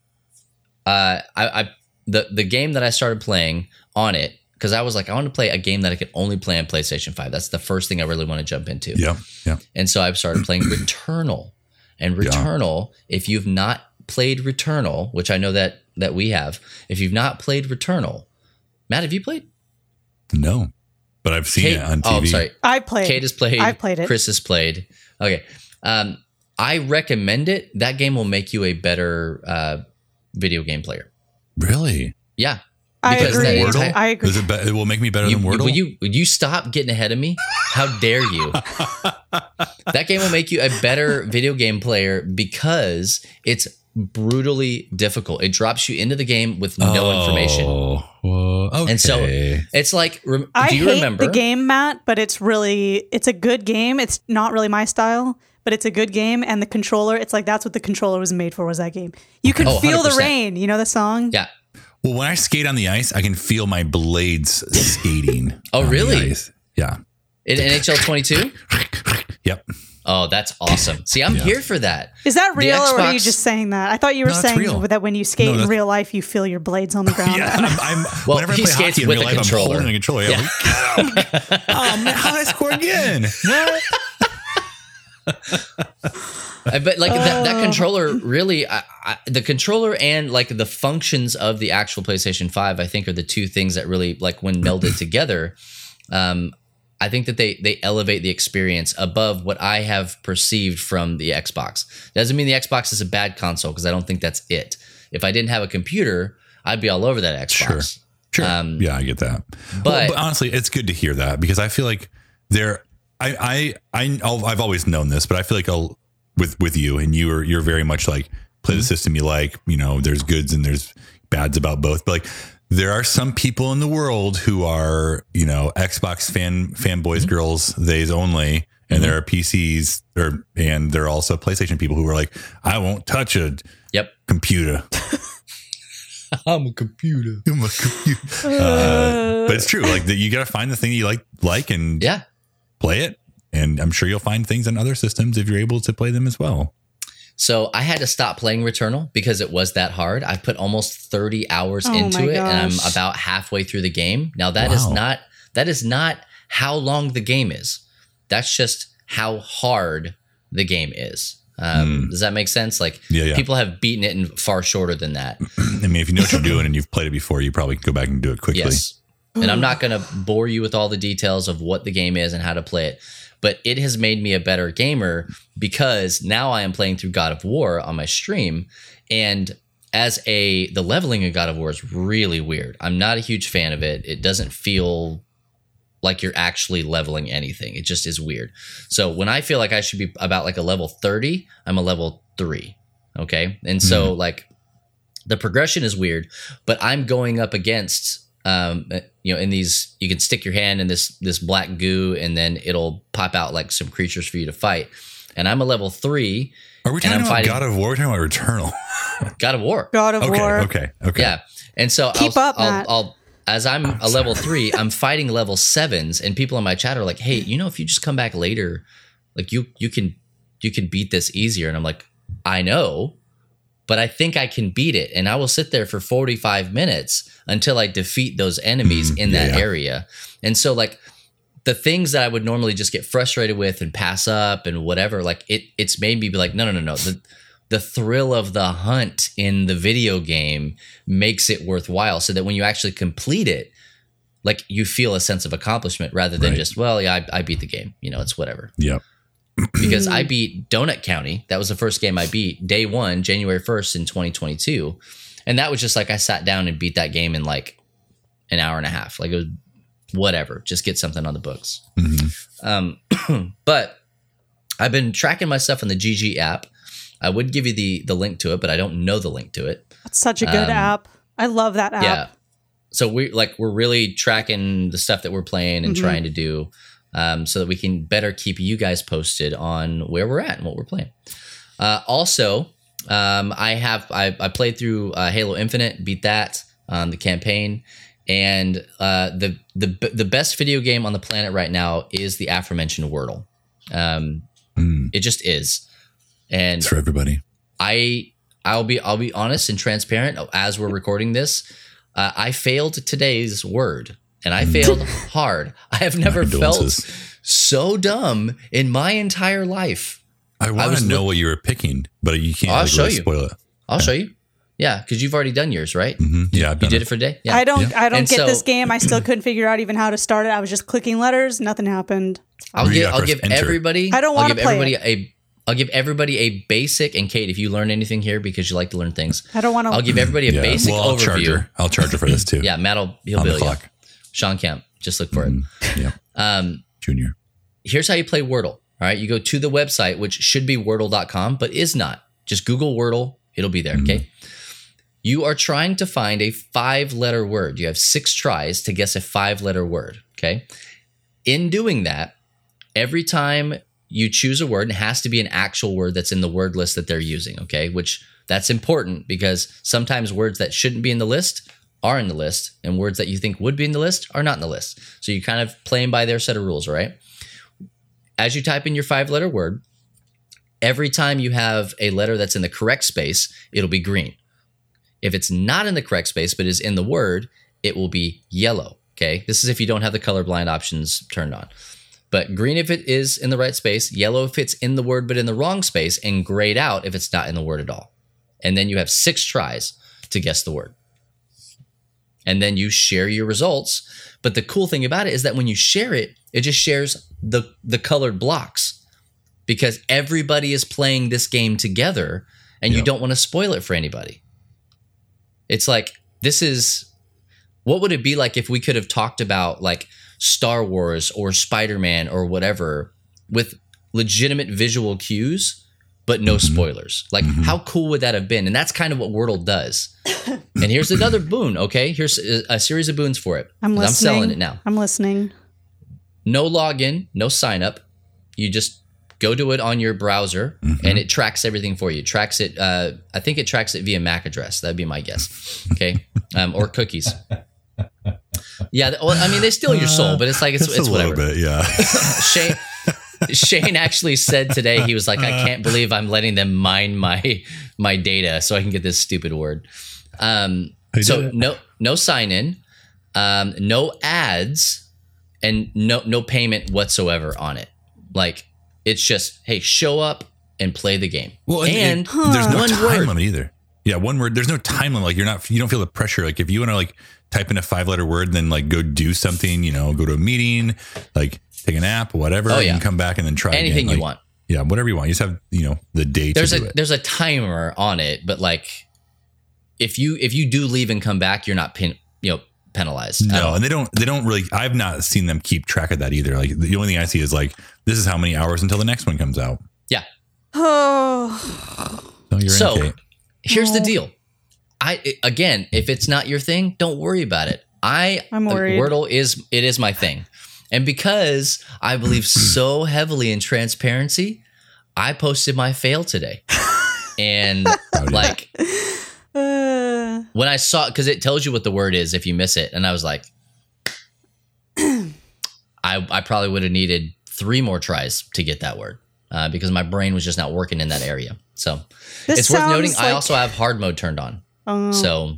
uh, I, I, the, the game that I started playing on it, because I was like, I want to play a game that I could only play on PlayStation 5. That's the first thing I really want to jump into. Yeah. Yeah. And so I've started playing Returnal. And Yeah. Returnal, if you've not played Returnal, which I know that that we have, if you've not played Returnal, Matt, have you played? No, but I've seen Kate, it on TV. oh, I'm sorry. I played. Kate has played. I played it. Chris has played. Okay. Um, I recommend it. That game will make you a better uh, video game player. Really? Yeah. I because agree. that Wordle? entire- I agree. Is it? Be- it will make me better You, than Wordle. will you will you stop getting ahead of me? How dare you? that game will make you a better video game player because it's brutally difficult. It drops you into the game with no oh, information. Oh, whoa, okay. And so it's like, rem- I do you hate remember the game, Matt, but it's really it's a good game. It's not really my style, but it's a good game. And the controller, it's like that's what the controller was made for. Was that game? You can Oh, feel the 100%. rain. You know the song? Yeah. Well, when I skate on the ice, I can feel my blades skating. Oh, really? Yeah. In NHL 22? Yep. Oh, that's awesome. See, I'm Yeah. here for that. Is that The real, or are you just saying that? I thought you were No, saying real. that when you skate No, in real life, you feel your blades on the ground. Yeah, I'm, I'm Well, whenever I he play skates hockey in with real life, controller. I'm holding a controller. Yeah, Yeah. like, oh man, how did I score again? What? But like that, that controller really I, I, the controller and like the functions of the actual playstation 5 i think are the two things that really like when melded together um i think that they they elevate the experience above what i have perceived from the xbox doesn't mean the xbox is a bad console because i don't think that's it if i didn't have a computer i'd be all over that xbox Sure. Um, yeah, I get that. but- Well, but honestly, it's good to hear that because I feel like there. I I I I've always known this, but I feel like I'll, with with you and you are you're very much like play the Mm-hmm. system you like. You know, there's goods and there's bads about both. But like, there are some people in the world who are you know Xbox fan fanboys, Mm-hmm. girls, they's only. And there are PCs, or and there are also PlayStation people who are like, I won't touch a yep computer. i'm a computer I'm a computer. Uh, but it's true. Like that, you got to find the thing you like, like, and yeah play it. And I'm sure you'll find things on other systems if you're able to play them as well. So I had to stop playing Returnal because it was that hard. I've put almost 30 hours Oh into it and I'm about halfway through the game. Now that is Wow. not that is not how long the game is. That's just how hard the game is. Um, Does that make sense? Like. Yeah, yeah. people have beaten it in far shorter than that. I mean, if you know what you're doing and you've played it before, you probably can go back and do it quickly. Yes. And I'm hmm. not going to bore you with all the details of what the game is and how to play it, but it has made me a better gamer because now I am playing through God of War on my stream and as a the leveling in God of War is really weird. I'm not a huge fan of it. It doesn't feel like you're actually leveling anything. It just is weird. So when I feel like I should be about like a level 30, I'm a level 3. Okay? And so hmm. like the progression is weird, but I'm going up against um you know in these you can stick your hand in this this black goo and then it'll pop out like some creatures for you to fight. And I'm a level 3 Are we talking about fighting- God of War? We're talking about Eternal. God of War. God of okay, War. okay, okay. Yeah. And so Keep I'll, up, I'll, Matt. I'll as I'm a level three, I'm fighting level sevens, and people in my chat are like, "Hey, you know, if you just come back later, like you you can you can beat this easier." And I'm like, "I know, but I think I can beat it." And I will sit there for 45 minutes until I defeat those enemies mm, in that yeah. area. And so, like the things that I would normally just get frustrated with and pass up and whatever, like it it's made me be like, no, no, no, no. The the thrill of the hunt in the video game makes it worthwhile so that when you actually complete it, like you feel a sense of accomplishment rather than Right. just, well, yeah, I, I beat the game. You know, it's whatever. Yep. Because I beat Donut County. That was the first game I beat day one, January 1st in 2022. And that was just like I sat down and beat that game in like an hour and a half. Like it was whatever, just get something on the books. Um, but I've been tracking my stuff on the GG app. I would give you the the link to it, but I don't know the link to it. It's such a good Um, app. I love that app. Yeah. So we like we're really tracking the stuff that we're playing and trying to do, um, so that we can better keep you guys posted on where we're at and what we're playing. Uh, also, um, I have I, I played through uh, Halo Infinite, beat that um, the campaign, and uh, the the the best video game on the planet right now is the aforementioned Wordle. Um, Mm. It just is, and It's for everybody. I I'll be I'll be honest and transparent as we're recording this. Uh, I failed today's word, and I failed hard. I have never My felt condolences. so dumb in my entire life. I want was to know look- what you were picking, but you can't I'll like, show really you. spoil it. I'll show you. Yeah, because you've already done yours, right? Mhm. Yeah, I've You did it for a day. Yeah. I don't Yeah. I don't And get so- this game. I still couldn't figure out even how to start it. I was just clicking letters, nothing happened. I'll Or give I'll give enter. everybody. I don't wanna play everybody a. I'll give everybody a basic. And Kate, if you learn anything here because you like to learn things, I don't want to. I'll to give everybody a Yeah. basic well, I'll charge overview. her. I'll charge her for this too. Yeah, Matt'll he'll on the bill you. clock. Sean Kemp, just look for it. Yeah, Um, Junior. here's how you play Wordle. All right, you go to the website, which should be wordle.com, but is not. Just Google Wordle, it'll be there. Okay. You are trying to find a five letter word. You have six tries to guess a five letter word. Okay. In doing that, every time you choose a word, it has to be an actual word that's in the word list that they're using. Okay. Which that's important because sometimes words that shouldn't be in the list are in the list, and words that you think would be in the list are not in the list. So you're kind of playing by their set of rules, right? As you type in your five letter word, every time you have a letter that's in the correct space, it'll be green. If it's not in the correct space but is in the word, it will be yellow. Okay. This is if you don't have the colorblind options turned on. But green if it is in the right space, yellow if it's in the word but in the wrong space, and grayed out if it's not in the word at all. And then you have six tries to guess the word. And then you share your results. But the cool thing about it is that when you share it, it just shares the the colored blocks because everybody is playing this game together and you don't want to spoil it for anybody. It's like this is what would it be like if we could have talked about like Star Wars or Spider-Man or whatever with legitimate visual cues but no Mm-hmm. spoilers. Like how cool would that have been? And that's kind of what Wordle does. and here's another boon, okay? Here's a, a series of boons for it. I'm 'Cause listening. I'm selling it now I'm listening. no login, no sign up. You just go to it on your browser and it tracks everything for you. It tracks it. Uh, I think it tracks it via MAC address. That'd be my guess. Okay, um, or cookies. Yeah, well, I mean they steal your soul, but it's like it's, It's, it's a whatever. little bit, yeah. Shane Shane actually said today he was like, I can't believe I'm letting them mine my my data so I can get this stupid word. Um, so no no sign in, um, no ads, and no no payment whatsoever on it. Like it's just hey, show up and play the game. Well, and it- there's no one time word. limit either. Yeah, one word. There's no time limit. Like you're not. You don't feel the pressure. Like if you want to like type in a five letter word, then like go do something. You know, go to a meeting, like take a nap, whatever. Oh, and yeah. come back and then try Anything again. you Like, want. Yeah, whatever you want. You just have you know the day There's to a do it. there's a timer on it, but like if you if you do leave and come back, you're not pin, you know penalized. No, and they don't. They don't really. I've not seen them keep track of that either. Like the only thing I see is like this is how many hours until the next one comes out. yeah. Oh, So you're So in, Kate. here's the deal. I again, if it's not your thing, don't worry about it. I I'm uh, worried. Wordle is it is my thing, and because I believe so heavily in transparency, I posted my fail today, and like uh, when I saw because it tells you what the word is if you miss it, and I was like, I I probably would have needed three more tries to get that word uh, because my brain was just not working in that area. So This it's worth noting. sounds I also have hard mode turned on, Oh. so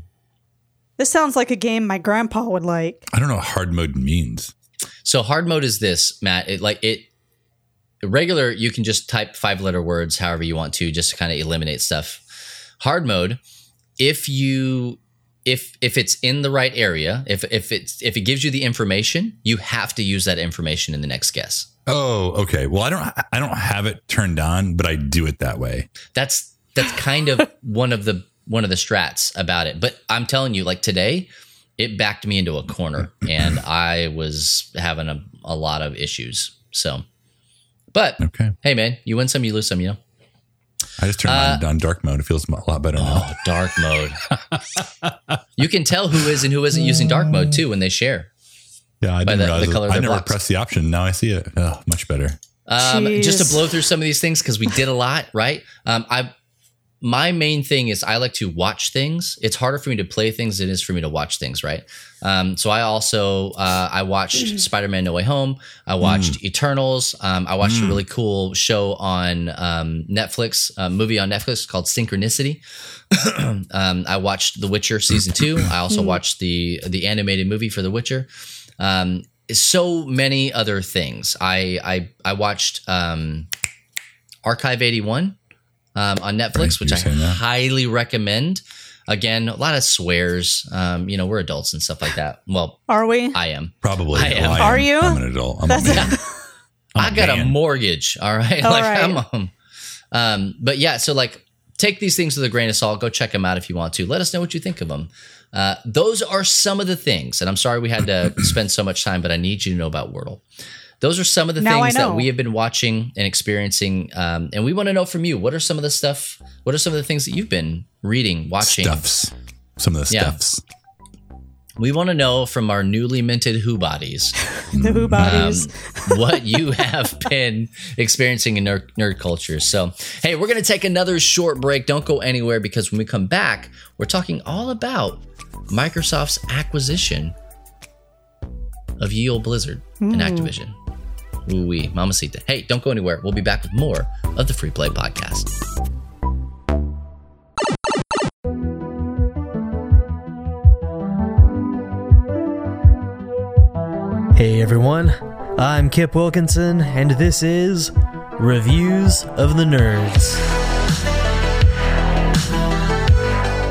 This sounds like a game my grandpa would like. I don't know what hard mode means. So hard mode is this, Matt. It like it regular. You can just type five letter words however you want to, just to kind of eliminate stuff. Hard mode, if you if if it's in the right area, if if it's if it gives you the information, you have to use that information in the next guess. Oh, okay. Well, I don't I don't have it turned on, but I do it that way. That's that's kind of one of the one of the strats about it. But I'm telling you, like today, it backed me into a corner, and I was having a, a lot of issues. So, but Okay. hey, man, you win some, you lose some. You know. I just turned Uh, on, on dark mode. It feels a lot better now. Oh, dark mode. you can tell who is and who isn't using dark mode too when they share. Yeah, I didn't the- realize the color I never blocks. pressed the option. Now I see it. Oh, much better. Um, just to blow through some of these things because we did a lot, right? Um, I my main thing is I like to watch things. It's harder for me to play things than it is for me to watch things, right? Um, so I also uh, I watched Spider Man No Way Home. I watched Eternals. Um, I watched a really cool show on um, Netflix, a movie on Netflix called Synchronicity. um, I watched The Witcher season two. I also watched the the animated movie for The Witcher. Um, so many other things. I I I watched um, Archive eighty one um, on Netflix, Right, which I were saying that. highly recommend. Again, a lot of swears. Um, you know, we're adults and stuff like that. Well, Are we? I am. Probably. I am. Well, Are you? I'm an adult. I'm a That's- man. I'm I got a mortgage. All right. All like right. I'm um, um, but yeah, so like take these things with a grain of salt. Go check them out if you want to. Let us know what you think of them. Uh, those are some of the things, and I'm sorry we had to spend so much time, but I need you to know about Wordle. Those are some of the Now things that we have been watching and experiencing, um, and we want to know from you. What are some of the stuff? What are some of the things that you've been reading, watching? stuffs. Some of the Yeah. stuffs. We want to know from our newly minted Who bodies the Who bodies. um, what you have been experiencing in nerd, nerd culture. So, hey, we're going to take another short break. Don't go anywhere because when we come back, we're talking all about Microsoft's acquisition of Ye Olde Blizzard and Activision. Ooh wee, mamacita. Hey, don't go anywhere. We'll be back with more of the Free Play Podcast. Hey everyone, I'm Kip Wilkinson, and this is Reviews of the Nerds.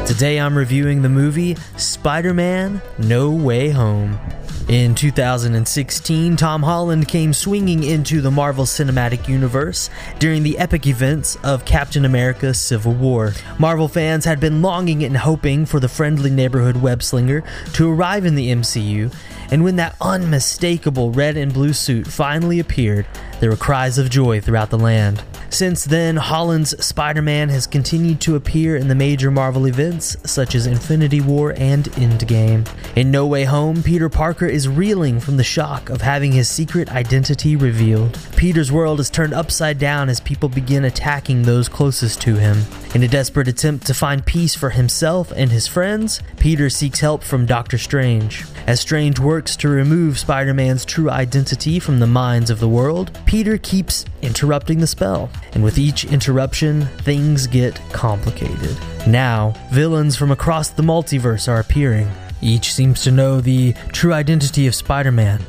Today I'm reviewing the movie Spider Man No Way Home. In 2016, Tom Holland came swinging into the Marvel Cinematic Universe during the epic events of Captain America Civil War. Marvel fans had been longing and hoping for the friendly neighborhood web slinger to arrive in the MCU, and when that unmistakable red and blue suit finally appeared, there were cries of joy throughout the land. Since then, Holland's Spider Man has continued to appear in the major Marvel events such as Infinity War and Endgame. In No Way Home, Peter Parker is reeling from the shock of having his secret identity revealed. Peter's world is turned upside down as people begin attacking those closest to him. In a desperate attempt to find peace for himself and his friends, Peter seeks help from Doctor Strange. As Strange works to remove Spider Man's true identity from the minds of the world, Peter keeps interrupting the spell. And with each interruption, things get complicated. Now, villains from across the multiverse are appearing. Each seems to know the true identity of Spider Man,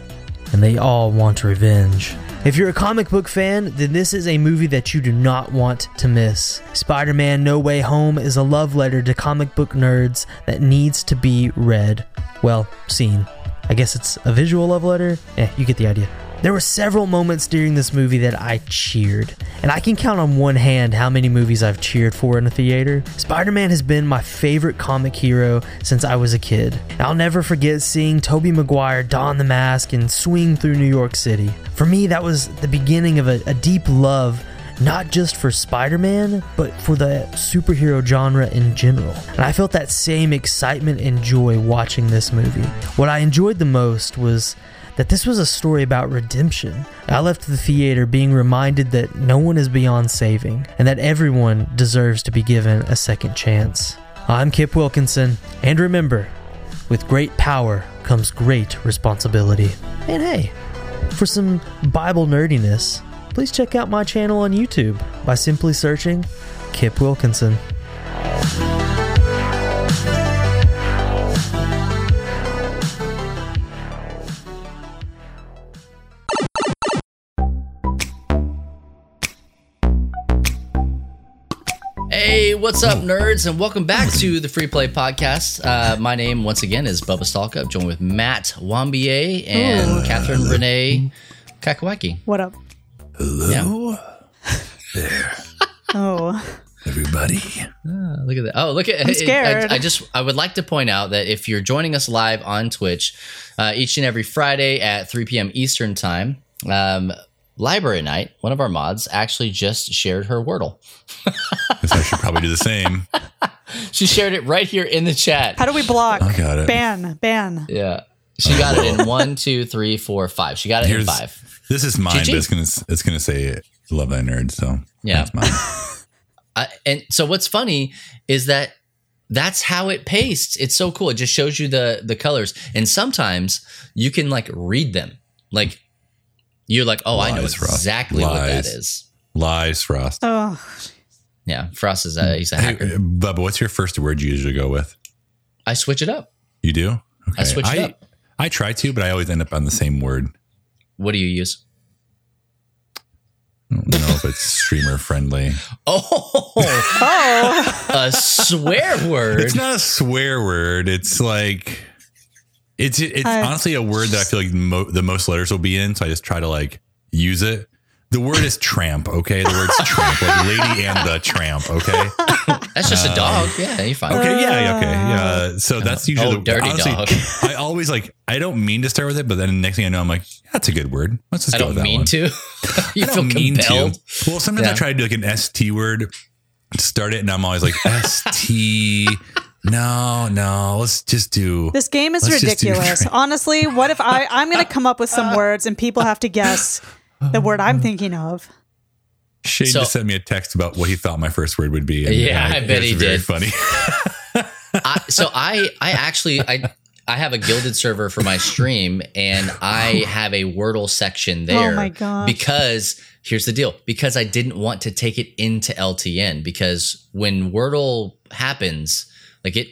and they all want revenge. If you're a comic book fan, then this is a movie that you do not want to miss. Spider Man No Way Home is a love letter to comic book nerds that needs to be read. Well, seen. I guess it's a visual love letter? Eh, you get the idea. There were several moments during this movie that I cheered, and I can count on one hand how many movies I've cheered for in a theater. Spider Man has been my favorite comic hero since I was a kid. And I'll never forget seeing Tobey Maguire don the mask and swing through New York City. For me, that was the beginning of a, a deep love not just for Spider Man, but for the superhero genre in general. And I felt that same excitement and joy watching this movie. What I enjoyed the most was that this was a story about redemption. I left the theater being reminded that no one is beyond saving, and that everyone deserves to be given a second chance. I'm Kip Wilkinson, and remember, with great power comes great responsibility. And hey, for some Bible nerdiness, please check out my channel on YouTube by simply searching Kip Wilkinson. What's up, nerds, and welcome back to the Free Play Podcast. Uh, my name, once again, is Bubba Stallcup. I'm joined with Matt Wambier and Catherine Renee Kakawaki. What up? Hello there. Oh, everybody. Uh, look at that. Oh, look at I'm scared. I, I just I would like to point out that if you're joining us live on Twitch uh, each and every Friday at 3 p.m. Eastern time, um, Library Night, one of our mods, actually just shared her Wordle. Guess I should probably do the same. She shared it right here in the chat. how do we block? I got it. Ban, ban. Yeah. She got it in one, two, three, four, five. She got it in five. this is mine, GG. but it's gonna it's gonna say love that nerd. So Yeah. that's mine. I, and so what's funny is that that's how it pastes. It's so cool. It just shows you the the colors, and sometimes you can like read them. Like you're like, oh, I know Lies, Frost. exactly what that is. Lies. Frost. Oh, Yeah, Frost is a he's a hacker. uh, Bubba, what's your first word you usually go with? I switch it up. You do? Okay. I switch it I, up. I try to, but I always end up on the same word. What do you use? I don't know if it's streamer friendly. Oh, oh, a swear word. It's not a swear word. It's like it's it's I- honestly a word that I feel like mo- the most letters will be in. So I just try to like use it. The word is tramp. Okay, the word's tramp, like lady and the tramp. Okay, That's just a um, dog. Yeah, you're fine. okay, yeah, yeah, okay, yeah. Uh, so oh, that's usually Oh, the dirty honestly, dog. I always like. I don't mean to start with it, but then the next thing I know, I'm like, yeah, that's a good word. Let's just I go don't with that mean one. to. you I feel don't mean compelled. to. Well, sometimes I try to do like an ST word, start it, and I'm always like ST. No, no, let's just do. this game is Let's do ridiculous. Honestly, what if I I'm going to come up with some words and people have to guess the word I'm thinking of? Shane So- just sent me a text about what he thought my first word would be. Yeah, uh, I bet it's he very did. Funny. I, so I I actually I I have a Guilded server for my stream and I have a Wordle section there. Oh my gosh. Because here's the deal. Because I didn't want to take it into LTN because when Wordle happens, like it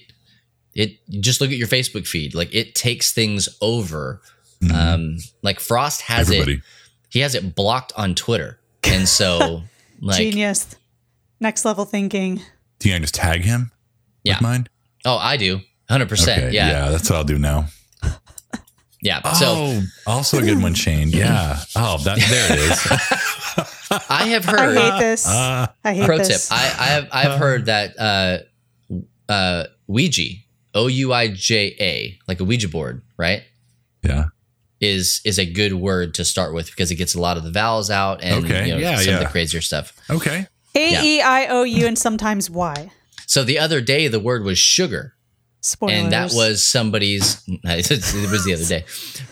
it just look at your Facebook feed. Like it takes things over. Um like Frost has Mm-hmm. Everybody. it he has it blocked on Twitter. And so like Genius. Next level thinking. Do you just tag him? Yeah. With mine. oh I do. 100%. Okay. yeah. Yeah. that's what I'll do now. Yeah. So oh, also a good one, Shane. Yeah. Oh, that there it is. I have heard. I hate this. Uh, I hate Pro tip. I, I have I've heard that uh, uh, Ouija, O U I J A, like a Ouija board, right? yeah. Is is a good word to start with because it gets a lot of the vowels out and Okay, you know, yeah, some of the crazier stuff. Okay. A E I O U and sometimes Y. So the other day the word was sugar, Spoilers. and that was somebody's. it was the other day.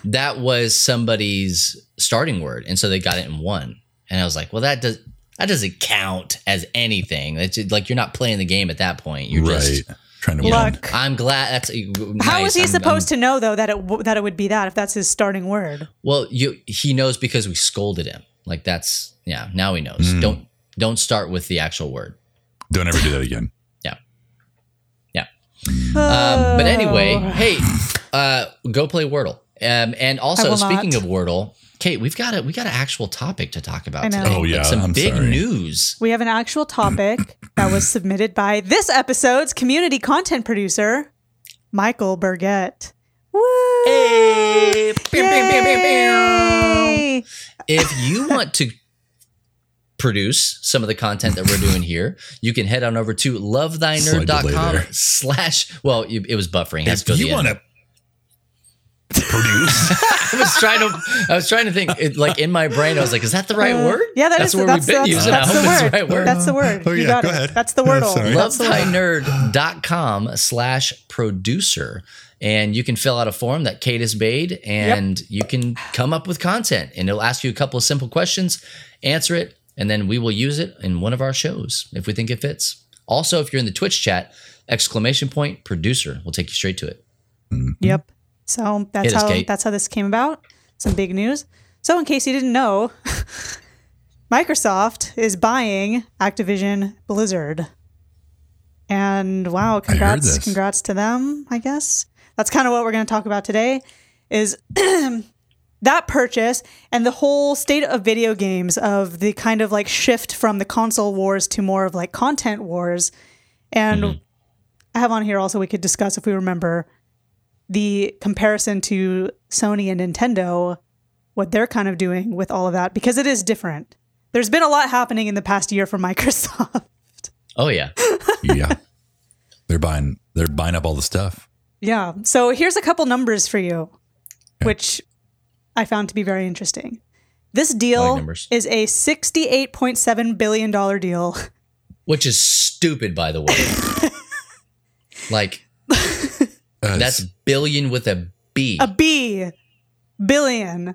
That was somebody's starting word, and so they got it in one. And I was like, well, that does that doesn't count as anything. It's just, like you're not playing the game at that point. You're right. just Trying to win. luck. I'm glad that's How nice. is he I'm- supposed I'm- to know though that it w- that it would be that if that's his starting word? Well, you he knows because we scolded him. Like that's yeah. Now he knows. Mm. Don't don't start with the actual word. Don't ever do that again. Yeah, yeah. Um, but anyway, hey, uh, go play Wordle. Um, and also speaking not. of Wordle, Kate, we've got a we got an actual topic to talk about today. Oh, yeah, like some I'm big sorry. news. we have an actual topic that was submitted by this episode's community content producer, Michael Burgett. Woo! Hey, Yay! if you want to produce some of the content that we're doing here, you can head on over to Slight delay lovethynerd.com slash well, it was buffering. It has If to go to you want to produce, I was trying to I was trying to think it, like in my brain I was like is that the right Uh, word? Yeah, that that's is- where that's, we've been that's, using that's it. The word. right word. That's the word. Oh, you yeah, got go it. ahead. That's the word. wordle. sorry. That's the word. lovethynerd.com producer and you can fill out a form that Kate has made and you can come up with content and it'll ask you a couple of simple questions answer it and then we will use it in one of our shows if we think it fits Also, if you're in the Twitch chat, exclamation point producer will take you straight to it. Yep. So that's how Kate. that's how this came about. Some big news. So in case you didn't know, Microsoft is buying Activision Blizzard. And wow, congrats congrats to them, I guess. That's kind of what we're going to talk about today is that purchase and the whole state of video games of the kind of like shift from the console wars to more of like content wars. And I have on here also we could discuss if we remember the comparison to Sony and Nintendo, what they're kind of doing with all of that, because it is different. There's been a lot happening in the past year for Microsoft. Oh yeah, yeah. They're buying they're buying up all the stuff. yeah. So here's a couple numbers for you, which I found to be very interesting. This deal like is a $68.7 billion deal. which is stupid, by the way. like Uh, that's billion with a B. A B billion.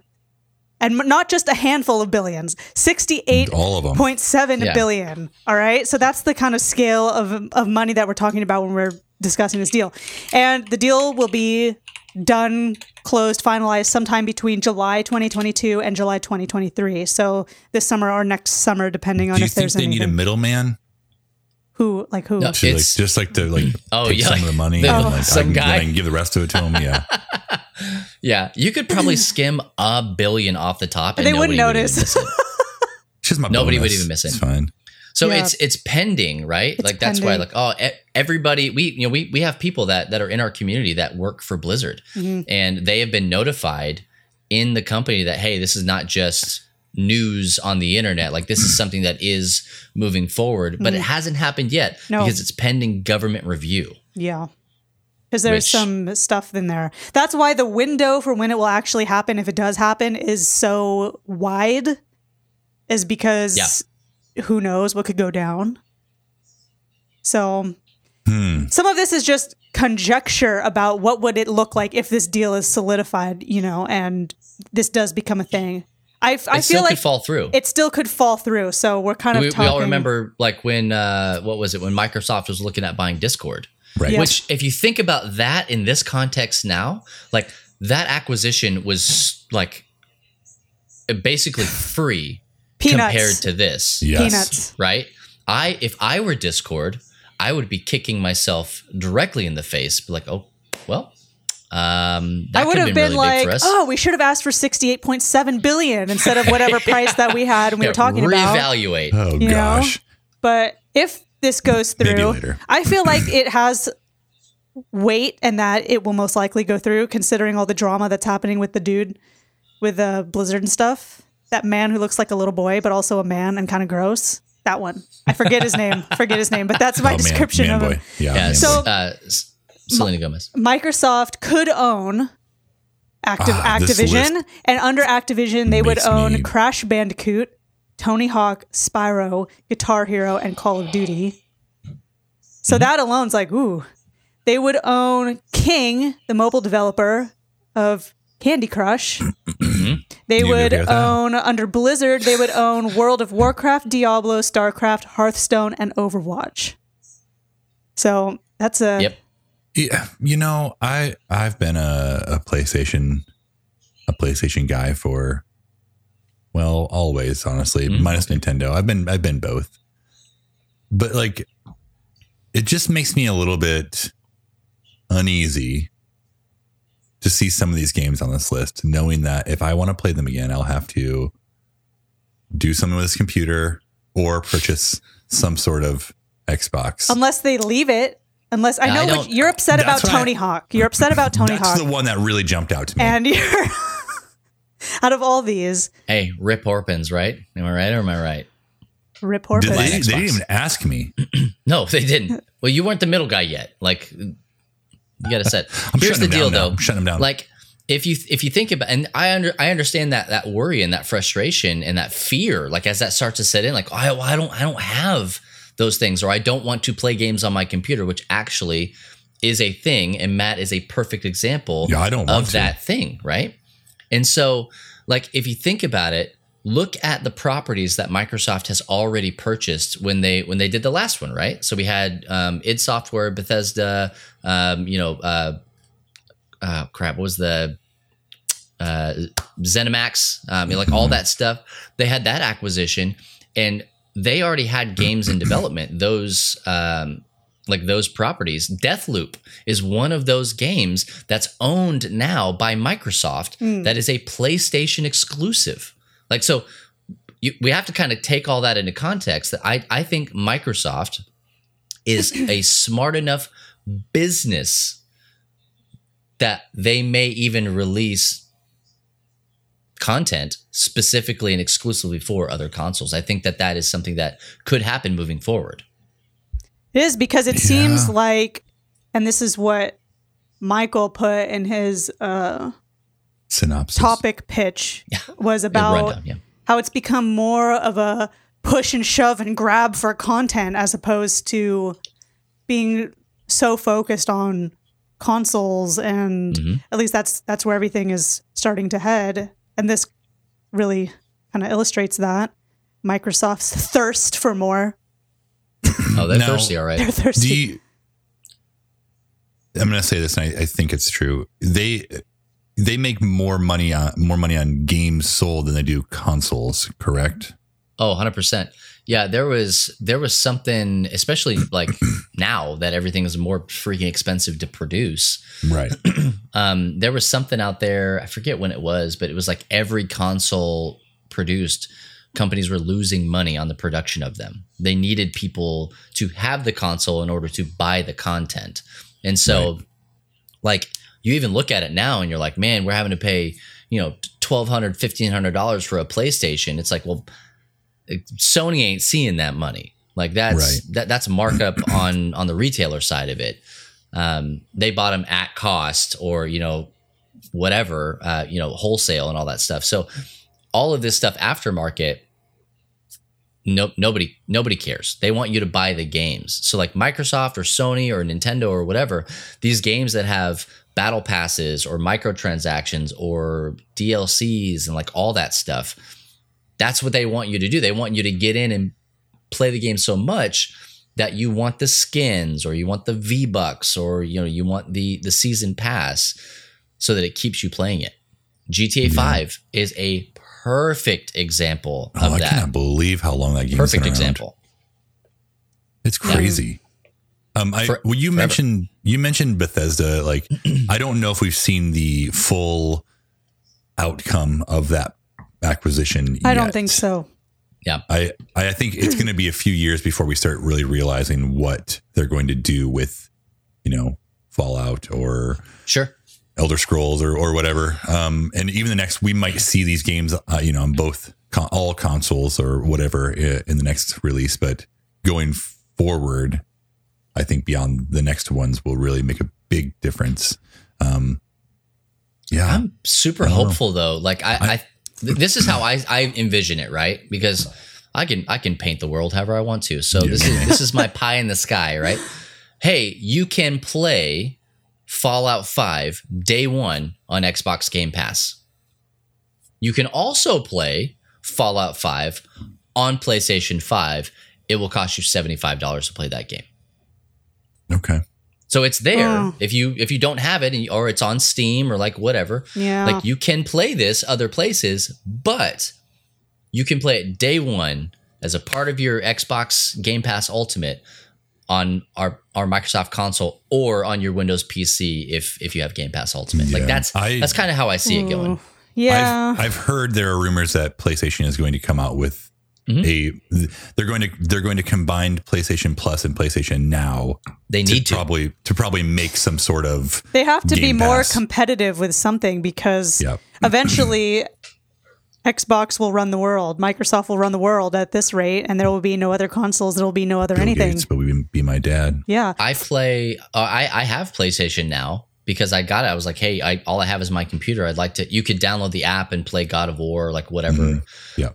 And not just a handful of billions, 68 all of them. Point seven Yeah. billion. All right. So that's the kind of scale of, of money that we're talking about when we're discussing this deal. And the deal will be done, closed, finalized sometime between July 2022 and July 2023. So this summer or next summer, depending on Do you if think there's they need a middleman who, like who? No. to like just like to like Oh, take yeah, some of the money the- and like some I can, guy. I can give the rest of it to him? Yeah. yeah, you could probably skim a billion off the top, and They wouldn't notice. miss it. Just my Nobody would even miss it. It's fine. So Yeah. it's it's pending, right? like that's why, like, oh, everybody, we you know we we have people that that are in our community that work for Blizzard, Mm-hmm. and they have been notified in the company that hey, this is not just news on the internet. Like this is something that is moving forward, but it hasn't happened yet. No. because it's pending government review. Yeah. Because there's Which- some stuff in there. That's why the window for when it will actually happen, if it does happen, is so wide, is because who knows what could go down. So Hmm. some of this is just conjecture about what would it look like if this deal is solidified, you know, and this does become a thing. I, I It feel still like could fall through. it still could fall through. So we're kind of we, we talking. all remember like when uh what was it when Microsoft was looking at buying Discord. Right. Yeah. Which, if you think about that in this context now, like that acquisition was like basically free Peanuts. compared to this, Yes. peanuts. right? I if I were Discord, I would be kicking myself directly in the face, be like, oh, well, um, that I would have have been, really like, oh, we should have asked for sixty-eight point seven billion instead of whatever price that we had and we Yeah, were talking about. reevaluate. Oh You know? gosh. But if this goes through. I feel like it has weight and that it will most likely go through, considering all the drama that's happening with the dude with uh, Blizzard and stuff. That man who looks like a little boy, but also a man and kind of gross. That one. I forget his name. Forget his name, but that's my Oh, description man of boy. him. Yeah. Yeah, man So- boy. uh, S- Selena Gomez. Microsoft could own Activ- Ah, Activision, and under Activision, they would own me- Crash Bandicoot, Tony Hawk, Spyro, Guitar Hero, and Call of Duty. So Mm-hmm. that alone's like, ooh. They would own King, the mobile developer of Candy Crush. they You would agree that? own under Blizzard. They would own World of Warcraft, Diablo, StarCraft, Hearthstone, and Overwatch. So that's a Yep. Yeah, you know, I I've been a, a PlayStation a PlayStation guy for well, always, honestly, Mm-hmm. minus Nintendo. I've been I've been both. But like it just makes me a little bit uneasy to see some of these games on this list, knowing that if I want to play them again, I'll have to do something with this computer or purchase some sort of Xbox. unless they leave it. Unless I I know what, don't- you're upset about That's I- Tony Hawk. You're upset about Tony That's Hawk, That's the one that really jumped out to me. and you're out of all these, Hey, Rip Orpins, right? Am I right or am I right? Rip Did Horpin. they, Buy they an didn't even ask me. No, they didn't. Well, you weren't the middle guy yet. Like, you got to set. I'm Here's the deal, though. I'm shutting them down. Like, if you if you think about, and I under I understand that that worry and that frustration and that fear, like as that starts to set in, like, oh, I, well, I don't I don't have those things, or I don't want to play games on my computer, which actually is a thing, and Matt is a perfect example Yeah, I don't of to. that thing, right? And so, like, if you think about it, look at the properties that Microsoft has already purchased when they when they did the last one, right? So we had um, id Software, Bethesda, um, you know, uh, uh, crap, what was the uh, ZeniMax, um, you know, like all that stuff. They had that acquisition, and they already had games in development. Those um, like those properties. Deathloop is one of those games that's owned now by Microsoft. That is a PlayStation exclusive. Like so, you, we have to kind of take all that into context. That I I think Microsoft is a smart enough business that they may even release content specifically and exclusively for other consoles. I think that that is something that could happen moving forward. It is because it seems like, and this is what Michael put in his uh, Synopsis. topic pitch was about rundown, yeah. how it's become more of a push and shove and grab for content as opposed to being so focused on consoles and Mm-hmm. at least that's that's where everything is starting to head and this really kind of illustrates that Microsoft's thirst for more Oh, they're Now- thirsty, all right. they're thirsty you, I'm going to say this, and I, I think it's true. They they make more money on more money on games sold than they do consoles. Correct? Oh, 100%. Yeah, there was there was something especially like now that everything is more freaking expensive to produce. Right. Um there was something out there, I forget when it was, but it was like every console produced companies were losing money on the production of them. They needed people to have the console in order to buy the content. And so like you even look at it now and you're like, man, we're having to pay, you know, $1,200, $1,500 for a PlayStation. It's like, well, Sony ain't seeing that money. Like that's Right. that that's markup on on the retailer side of it. Um, they bought them at cost or you know whatever uh, you know wholesale and all that stuff. So all of this stuff aftermarket, no nobody nobody cares. They want you to buy the games. So like Microsoft or Sony or Nintendo or whatever, these games that have battle passes or microtransactions or DLCs and like all that stuff that's what they want you to do. They want you to get in and play the game so much that you want the skins or you want the V Bucks or you know you want the the season pass so that it keeps you playing it. GTA 5 is a perfect example of Oh, I that. cannot believe how long that game Perfect example. It's crazy. Um, I For- well, you forever. mentioned you mentioned Bethesda. Like, I don't know if we've seen the full outcome of that acquisition. I don't think so Yeah. I I think it's going to be a few years before we start really realizing what they're going to do with, you know, Fallout or Sure. Elder Scrolls or or whatever. Um, and even the next, we might see these games, uh, you know, on both con- all consoles or whatever uh, in the next release. But going forward, I think beyond the next ones will really make a big difference. Um, yeah, I'm super I don't know. hopeful though. Like I, I, th- this is how I, I envision it, right? Because I can I can paint the world however I want to. So this is this is my pie in the sky, right? Hey, you can play Fallout 5 day 1 on Xbox Game Pass. You can also play Fallout 5 on PlayStation 5. It will cost you $75 to play that game. okay. So it's there. Oh. If you if you don't have it and you, or it's on Steam or like whatever, Yeah. like you can play this other places, but you can play it day one as a part of your Xbox Game Pass Ultimate on our our Microsoft console or on your Windows PC if if you have Game Pass Ultimate. Like that's I- that's kind of how I see it going. yeah I've, I've heard there are rumors that PlayStation is going to come out with Mm-hmm. a. They're going to they're going to combine PlayStation Plus and PlayStation Now. They need to. probably to probably make some sort of They have to be more Pass. competitive with something because Yep. eventually Xbox will run the world, Microsoft will run the world at this rate, and there will be no other consoles, there will be no other Bill anything. Gates, but we be my dad. Yeah. I play. Uh, I I have PlayStation now because I got it. I was like, hey, I all I have is my computer. I'd like to. You could download the app and play God of War, like whatever. Mhm. Yeah.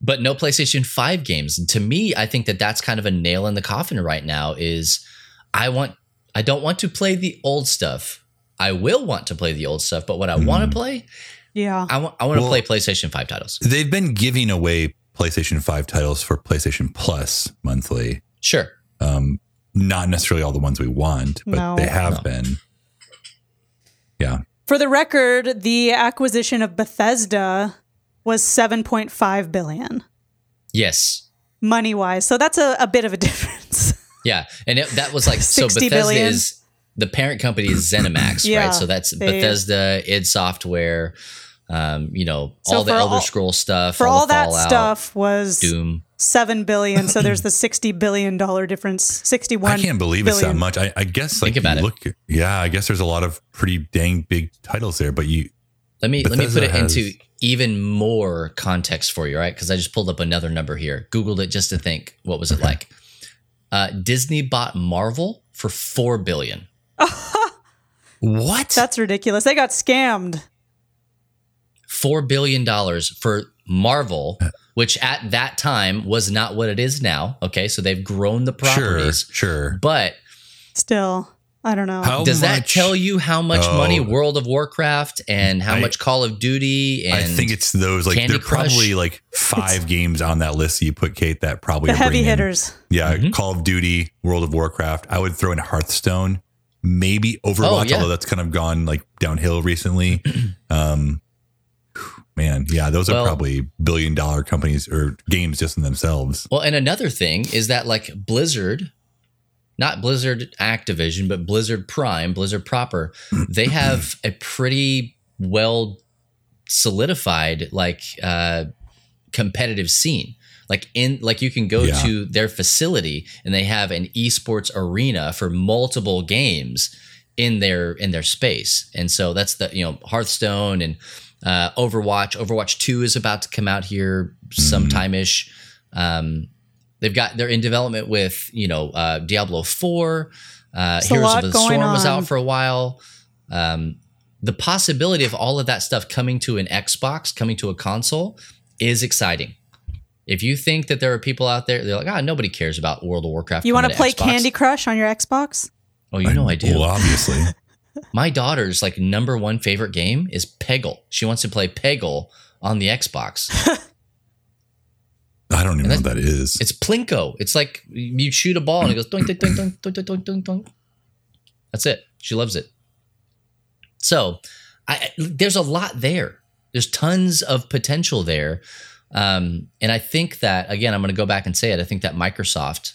But no PlayStation Five games. And to me, I think that that's kind of a nail in the coffin right now. Is I want. I don't want to play the old stuff. I will want to play the old stuff, but what I want to play, Yeah. I want I want to Well- play PlayStation 5 titles. They've been giving away PlayStation 5 titles for PlayStation Plus monthly. Sure. Um, not necessarily all the ones we want, but No. they have No. been. Yeah. For the record, the acquisition of Bethesda was 7.5 billion Yes. money wise. So that's a, a bit of a difference. Yeah, and it, that was like so. Bethesda billion. is the parent company is ZeniMax, Yeah, right? So that's they- Bethesda, id Software, um, you know, So all the Elder all- Scroll stuff, For all, all that Fallout, stuff was Doom. 7 billion. So there's the 60 billion dollar difference. 61 I can't believe it's that much. I, I guess like Think about you it. look, yeah, I guess there's a lot of pretty dang big titles there, but you, Let me let me put it has- into even more context for you, right? Because I just pulled up another number here, googled it just to think what was it like. Uh, Disney bought Marvel for four billion. what? That's ridiculous. They got scammed. four billion dollars for Marvel, which at that time was not what it is now. Okay, so they've grown the sure, properties, sure. but Still, I don't know. How does that much- tell you how much Oh. money World of Warcraft and how I- much Call of Duty and I think it's those like Candy there are probably like five games on that list that you put Kate that probably the heavy bringing in. hitters. Yeah, Mm-hmm. Call of Duty, World of Warcraft. I would throw in Hearthstone, maybe Overwatch, Oh, yeah. although that's kind of gone like downhill recently. um, man, yeah, those are probably billion dollar companies or games just in themselves. Well, and another thing is that like Blizzard, not Blizzard Activision, but Blizzard Prime, Blizzard proper, they have a pretty well solidified like uh competitive scene. Like in like you can go Yeah. to their facility and they have an esports arena for multiple games in their in their space. And so that's the you know Hearthstone and uh, Overwatch. Overwatch Two is about to come out here sometime ish. Um, they've got they're in development with you know uh, Diablo Four. Uh, There's Heroes of the going Storm was out for a while. Um, the possibility of all of that stuff coming to an Xbox, coming to a console, is exciting. If you think that there are people out there, they're like, ah, nobody cares about World of Warcraft. You want to play Xbox." Candy Crush on your Xbox? Oh, you know I do. Well, obviously. My daughter's like number one favorite game is Peggle. She wants to play Peggle on the Xbox. I don't even know what that is. It's Plinko. It's like you shoot a ball and it goes doink doink doink doink doink doink doink doink. That's it. She loves it. So, I there's a lot there. There's tons of potential there, um, and I think that again, I'm going to go back and say it. I think that Microsoft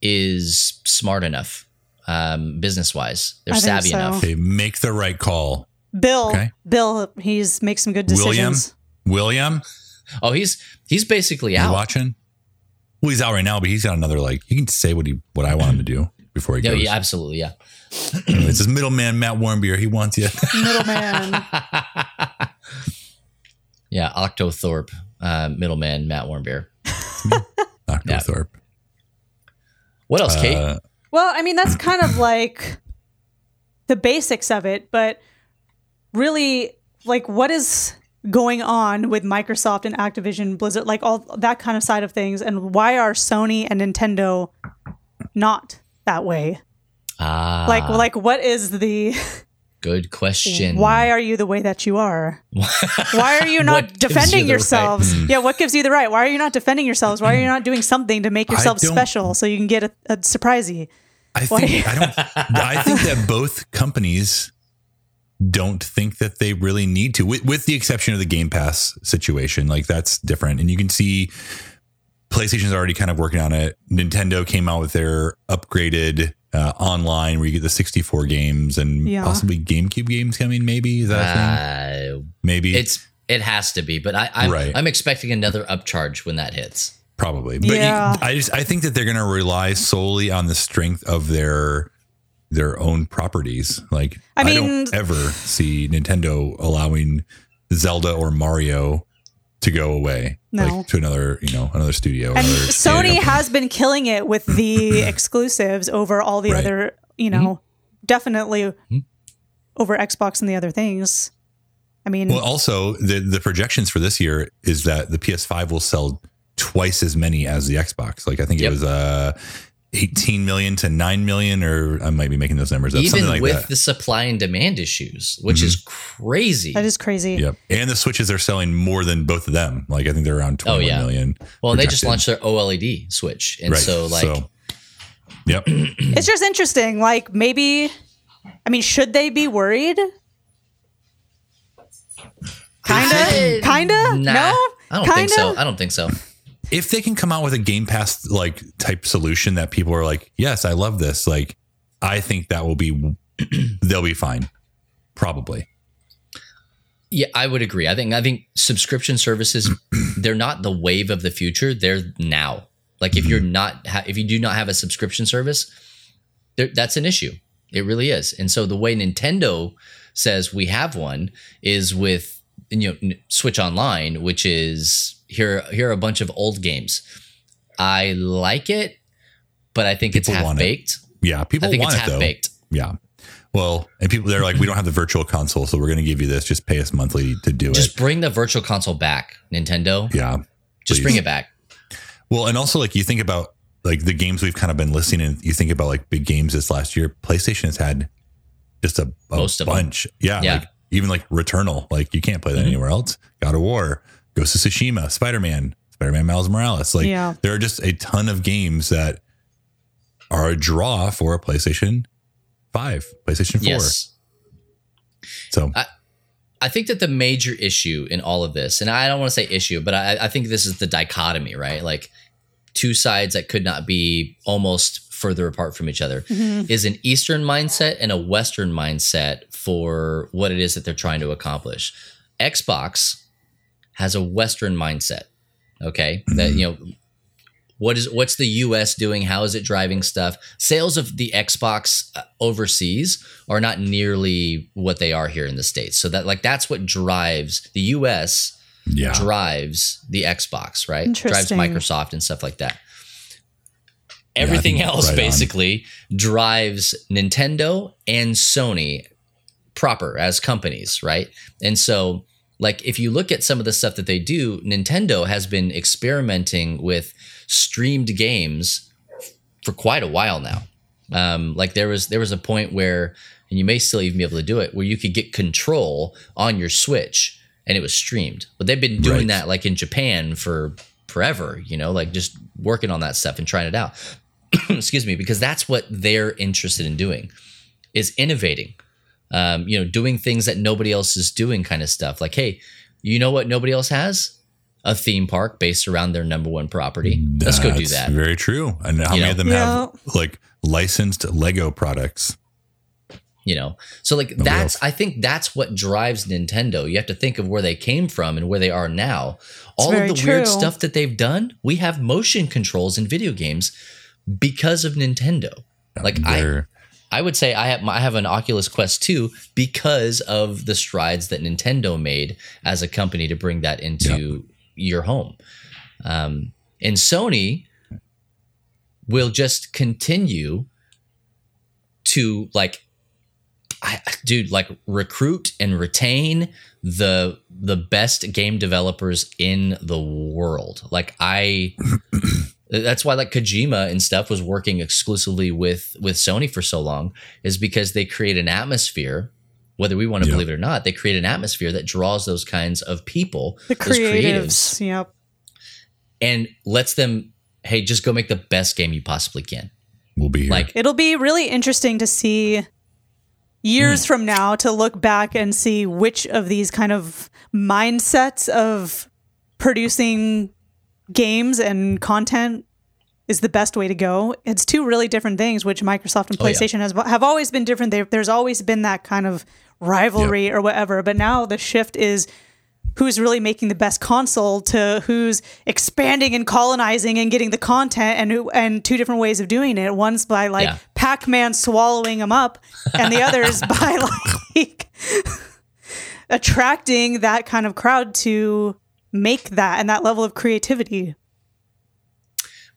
is smart enough, um, business wise. They're I savvy so. enough. They make the right call. Bill, Okay. Bill, he's makes some good decisions. William, decisions. William, Oh, he's he's basically you out. watching? Well, he's out right now, but he's got another like. You can say what he what I want him to do before he Yeah, goes. yeah, absolutely, yeah. It's his middleman, Matt Warmbier. He wants you. Middleman. Yeah, Octothorpe, uh, middleman Matt Warmbier. Dr. Yeah. Thorpe. What else, Kate? Uh, Well, I mean, that's kind of like the basics of it, but really, like, what is going on with Microsoft and Activision, Blizzard, like all that kind of side of things, and why are Sony and Nintendo not that way? ah, Like, like, what is the? good question. Why are you the way that you are? Why are you not gives you defending right? yourselves? Yeah, what gives you the right? Why are you not defending yourselves? Why are you not doing something to make I yourself special so you can get a, a surprisey? I think I don't. I think that both companies don't think that they really need to, with, with the exception of the Game Pass situation. Like that's different, and you can see PlayStation's already kind of working on it. Nintendo came out with their upgraded uh, online where you get the 64 games and Yeah. possibly GameCube games coming. Maybe is that a thing? Uh, Maybe it's it has to be, but I, I'm Right. I'm expecting another upcharge when that hits. probably. But you- I just I think that they're going to rely solely on the strength of their their own properties. Like I I, mean- don't ever see Nintendo allowing Zelda or Mario to go away No. like to another, you know, another studio. And another Sony has been killing it with the exclusives over all the Right. other, you know, definitely over Xbox and the other things. I mean, Well, also the the projections for this year is that the PS5 will sell twice as many as the Xbox. Like I think Yep. it was uh 18 million to 9 million, or I might be making those numbers up. Even something like with that. Mm-hmm. the supply and demand issues, which is crazy. That is crazy. Yep. And the Switches are selling more than both of them. Like I think they're around Oh, yeah. million. well, they just launched their OLED switch, and Right. so like yep. It's just interesting. Like maybe, I mean, should they be worried? Kinda, kinda. nah, no, I don't kinda? think so. I don't think so. If they can come out with a Game Pass like type solution that people are like, yes, I love this. Like, I think that will be, they'll be fine. Probably. Yeah, I would agree. I think I think subscription services they're not the wave of the future. They're now. Like if you're mm-hmm. not ha- if you do not have a subscription service, that's an issue. It really is. And so the way Nintendo says we have one is with you know Switch Online, which is here here are a bunch of old games. I like it, but I think it's People half want it. baked. Yeah. People I think want it's it half baked. Yeah. Well, and people, they're like, we don't have the virtual console, so we're going to give you this. Just pay us monthly to do Just it. Just bring the virtual console back, Nintendo. Yeah. Just please. bring it back. Well, and also like you think about like the games we've kind of been listening and you think about like big games this last year, PlayStation has had just a, a Most of them. bunch. Yeah, Yeah. Like even like Returnal, like you can't play that Mhm. anywhere else. God of War, Ghost of Tsushima, Spider Man, Spider Man Miles Morales. Like Yeah. there are just a ton of games that are a draw for a PlayStation 5, PlayStation 4. Yes. So I think that the major issue in all of this, and I don't want to say issue, but I, I think this is the dichotomy, right? Like two sides that could not be almost further apart from each other mm-hmm. is an Eastern mindset and a Western mindset for what it is that they're trying to accomplish. Xbox has a Western mindset. Okay. That, you know, what is what's the US doing? How is it driving stuff? Sales of the Xbox uh, overseas are not nearly what they are here in the states. So that like that's what drives the US yeah. drives the Xbox, right? Drives Microsoft and stuff like that. Everything think else right on. basically drives Nintendo and Sony proper as companies, right? And so, like, if you look at some of the stuff that they do, Nintendo has been experimenting with streamed games for quite a while now. Um, like there was there was a point where, and you may still even be able to do it, where you could get control on your Switch and it was streamed. But they've been doing Right. that like in Japan for forever, you know, like just working on that stuff and trying it out. Excuse me, because that's what they're interested in doing, is innovating. Um, you know, doing things that nobody else is doing, kind of stuff. Like, hey, you know what nobody else has? A theme park based around their number one property. Let's go do That's that. Very true. And how You many know? of them Yeah. have like licensed Lego products? you know so like Nobody that's else. i think that's what drives nintendo you have to think of where they came from and where they are now all of very the weird stuff that they've done we have motion controls in video games because of nintendo like i They're- i would say i have i have an oculus quest 2 because of the strides that nintendo made as a company to bring that into your home. Um, and sony will just continue to like I, dude like recruit and retain the the best game developers in the world. Like i that's why like kojima and stuff was working exclusively with with sony for so long is because they create an atmosphere whether we want to Yeah. believe it or not they create an atmosphere that draws those kinds of people The those creatives. Yep. and lets them hey just go make the best game you possibly can We'll be here. like It'll be really interesting to see years hmm. from now to look back and see which of these kind of mindsets of producing games and content is the best way to go. It's two really different things, which Microsoft and Oh, yeah. PlayStation has have always been different. There there's always been that kind of rivalry or whatever, but now the shift is who's really making the best console to who's expanding and colonizing and getting the content and who, and two different ways of doing it. One's by like Yeah. Pac-Man swallowing them up, and the other is by like attracting that kind of crowd to make that and that level of creativity.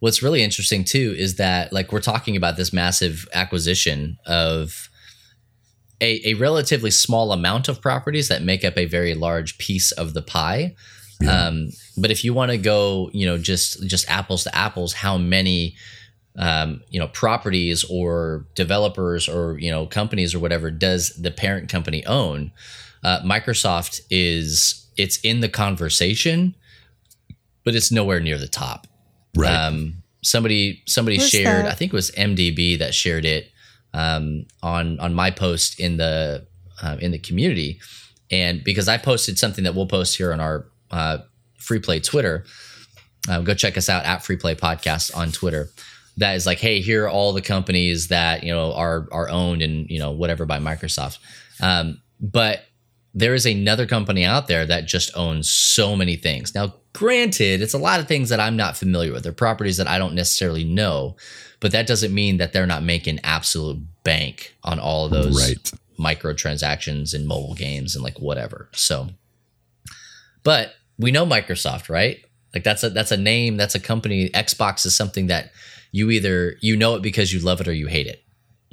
What's really interesting too is that like we're talking about this massive acquisition of a, a relatively small amount of properties that make up a very large piece of the pie. Um, but if you want to go you know just just apples to apples how many um, you know properties or developers or you know companies or whatever does the parent company own uh, microsoft is it's in the conversation but it's nowhere near the top Right. um, somebody somebody Where's shared that? i think it was mdb that shared it um, on on my post in the uh, in the community and because i posted something that we'll post here on our uh, free play twitter um, go check us out at free play podcast on twitter that is like hey here are all the companies that you know are are owned and you know whatever by microsoft um, but there is another company out there that just owns so many things now granted it's a lot of things that i'm not familiar with they're properties that i don't necessarily know but that doesn't mean that they're not making absolute bank on all of those Right. microtransactions and mobile games and like whatever so but we know Microsoft, right? Like that's a that's a name, that's a company. Xbox is something that you either you know it because you love it or you hate it,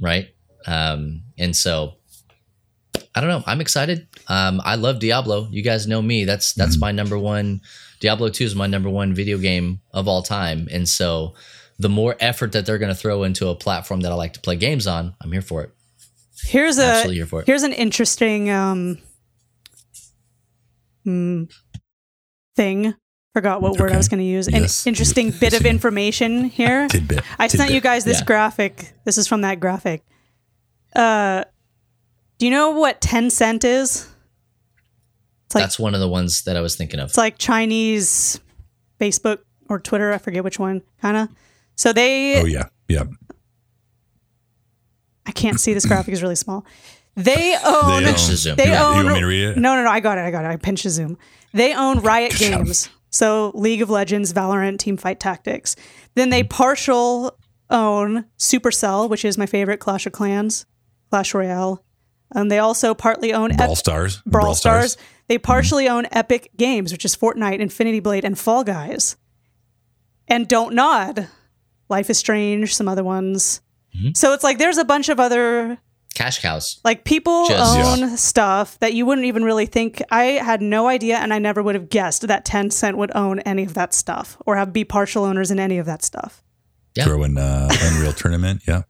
right? Um, and so I don't know. I'm excited. Um, I love Diablo. You guys know me. That's that's my number one. Diablo 2 is my number one video game of all time. And so the more effort that they're going to throw into a platform that I like to play games on, I'm here for it. Here's a Absolutely here for it. here's an interesting um hmm, thing. Forgot what word I was going to use. Yes. An interesting bit of information here. Tidbit. I sent you guys this Yeah. graphic. This is from that graphic. Uh, do you know what Tencent is? It's like That's one of the ones that I was thinking of. it's like Chinese Facebook or Twitter. I forget which one. Kind of. So they Oh yeah, yeah. I can't see this graphic is really small. They own. They Pinch own- the zoom. They You want- own. you want me to read it? No, no, no. I got it. I got it. I pinched the zoom. They own Riot Games. So League of Legends, Valorant, Teamfight Tactics. Then they hmm. partial own Supercell, which is my favorite Clash of Clans, Clash Royale. And they also partly own Brawl Ep- Stars. Brawl Stars. They partially own Epic Games, which is Fortnite, Infinity Blade, and Fall Guys. And Don't Nod, Life is Strange, some other ones. So it's like there's a bunch of other Cash cows. like people Just- own stuff that you wouldn't even really think. I had no idea, and I never would have guessed that Tencent would own any of that stuff or have be partial owners in any of that stuff. Yeah. Throw in uh, Unreal Tournament. Yeah.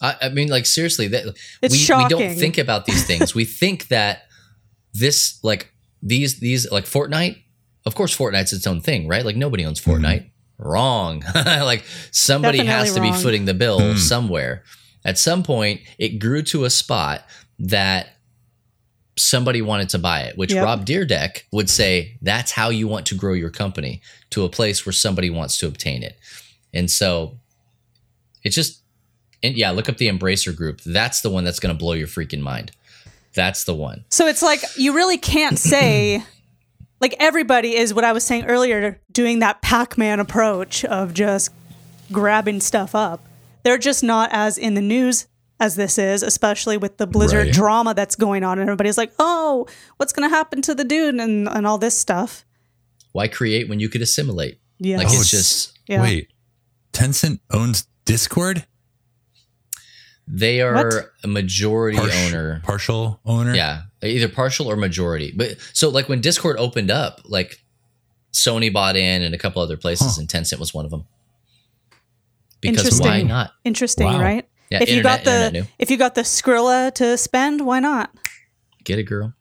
I, I mean, like seriously, that It's we, we don't think about these things. we think that this, like these, these, like Fortnite. Of course, Fortnite's its own thing, right? Like nobody owns mm-hmm. Fortnite. Wrong. like somebody has Definitely to be footing the bill hmm. somewhere. At some point, it grew to a spot that somebody wanted to buy it, which Yep. Rob Dyrdek would say that's how you want to grow your company to a place where somebody wants to obtain it. And so it's just, and yeah, look up the Embracer group. That's the one that's going to blow your freaking mind. That's the one. So it's like you really can't say, like everybody is what I was saying earlier, doing that Pac Man approach of just grabbing stuff up. They're just not as in the news as this is, especially with the Blizzard Right. drama that's going on. And everybody's like, oh, what's going to happen to the dude and, and all this stuff. Why create when you could assimilate? Yeah. Like Oh, it's just, Yeah. Wait, Tencent owns Discord. They are What? a majority Partial- owner. partial owner. Yeah, either partial or majority. But so like when Discord opened up, like Sony bought in and a couple other places, Huh. and Tencent was one of them. Because Interesting. why not? Interesting, Wow. right? Yeah, if you got the if you got the Skrilla to spend, why not? Get it, girl.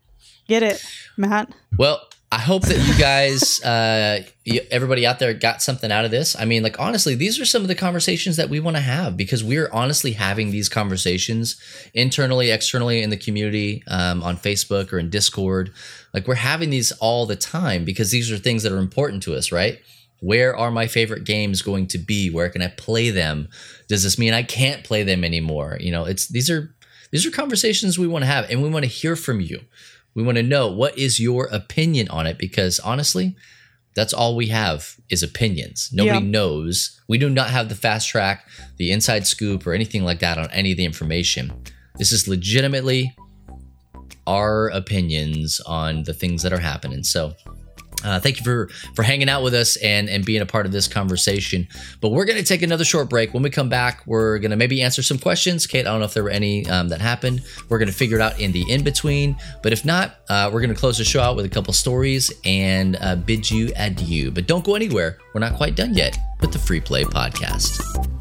Get it, Matt. Well, I hope that you guys, uh, you, everybody out there, got something out of this. I mean, like honestly, these are some of the conversations that we want to have because we're honestly having these conversations internally, externally in the community, um, on Facebook or in Discord. Like we're having these all the time because these are things that are important to us, right? Where are my favorite games going to be? Where can I play them? Does this mean I can't play them anymore? You know, it's these are these are conversations we want to have, and we want to hear from you. We want to know what is your opinion on it because honestly, that's all we have is opinions. Nobody Yeah. knows. We do not have the fast track, the inside scoop, or anything like that on any of the information. This is legitimately our opinions on the things that are happening. So, uh, thank you for for hanging out with us and and being a part of this conversation. But we're going to take another short break. When we come back, we're going to maybe answer some questions. Kate, I don't know if there were any um, that happened. We're going to figure it out in the in between. But if not, uh, we're going to close the show out with a couple stories and uh, bid you adieu. But don't go anywhere. We're not quite done yet with the Free Play Podcast.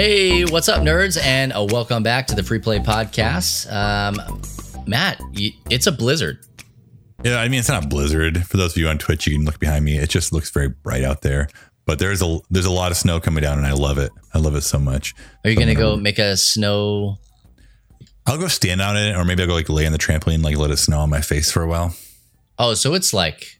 Hey, what's up, nerds? And uh, welcome back to the Free Play Podcast. Um, Matt, it's a blizzard. Yeah, I mean it's not a blizzard. For those of you on Twitch, you can look behind me. It just looks very bright out there. But there's a there's a lot of snow coming down, and I love it. I love it so much. Are you So going to I'm go make a snow? I'll go stand on it, or maybe I'll go like lay on the trampoline, like let it snow on my face for a while. Oh, so it's like,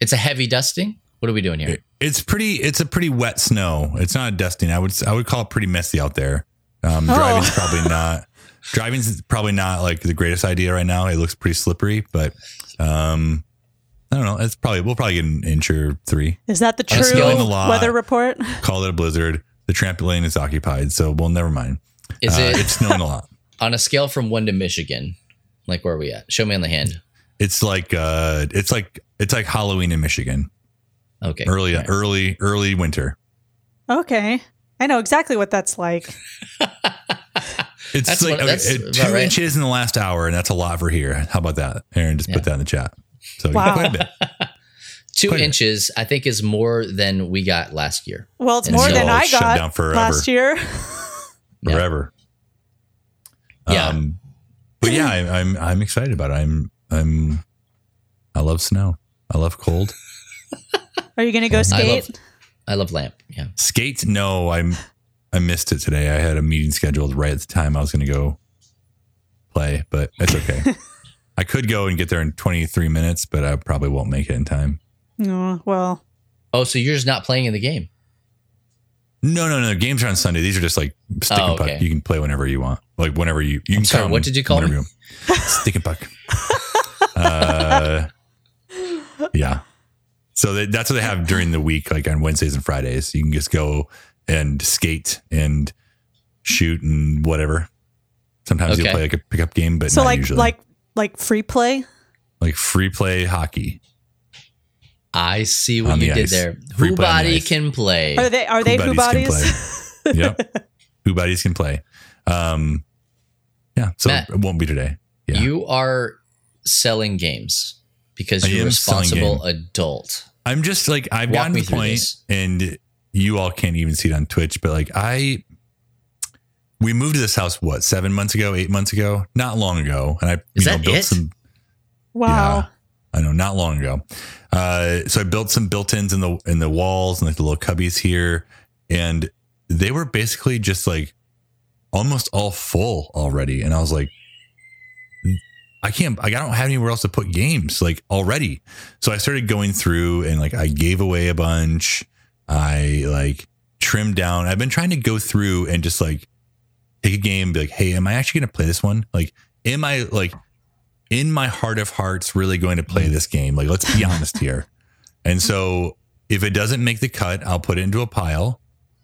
it's a heavy dusting? What are we doing here? It- It's pretty. It's a pretty wet snow. It's not dusting. I would I would call it pretty messy out there. Um, Oh. Driving's probably not. Driving's probably not like the greatest idea right now. It looks pretty slippery, but um, I don't know. It's probably we'll probably get an inch or three. Is that the true scale of a lot. weather report? Call it a blizzard. The trampoline is occupied, so well, never mind. Is Uh, it It's snowing a lot. on a scale from one to Michigan? Like, where are we at? Show me on the hand. It's like uh, it's like it's like Halloween in Michigan. Okay. Early, All right. early, early winter. Okay. I know exactly what that's like. It's That's like what- okay, that's uh, two right. inches in the last hour, and that's a lot for here. How about that, Aaron? Just Yeah. put that in the chat. So Wow. quite a bit. Two Quite a bit. inches, I think, is more than we got last year. Well, it's And more so than I got down last year. Forever. Yeah. Um, but yeah, I, I'm I'm excited about it. I'm I'm I love snow. I love cold. Are you going to go I skate? love, I love lamp. Yeah. Skate? No, I'm I missed it today. I had a meeting scheduled right at the time I was going to go play, but it's okay. I could go and get there in 23 minutes, but I probably won't make it in time. Oh, well, Oh, so you're just not playing in the game? No, no, no. Games are on Sunday. These are just like stick Oh, and puck. okay. You can play whenever you want. Like whenever you you can sorry, come what did you call whenever me? you want. stick and puck. uh, yeah. So that, that's what they have during the week, like on Wednesdays and Fridays. You can just go and skate and shoot and whatever. Sometimes Okay. you'll play like a pickup game, but so not like usually. like like free play. like free play hockey. I see what you the did ice. there. Free Who play the body can play? Are they are they Who who buddies can bodies? play. yep. Who bodies can play. Um, yeah. So Matt, it won't be today. Yeah. You are selling games because I you're a responsible adult. I'm just like I've Walk gotten to the point, this. and you all can't even see it on Twitch, but like I, we moved to this house what seven months ago, eight months ago, not long ago, and I Is you know built it? some. Wow. Yeah, I know, not long ago. Uh, so I built some built-ins in the in the walls and like the little cubbies here, and they were basically just like almost all full already, and I was like. I can't. I don't have anywhere else to put games like already. So I started going through and like I gave away a bunch. I like trimmed down. I've been trying to go through and just like take a game, be like, hey, am I actually going to play this one? Like, am I like in my heart of hearts really going to play this game? Like, let's be honest here. And so if it doesn't make the cut, I'll put it into a pile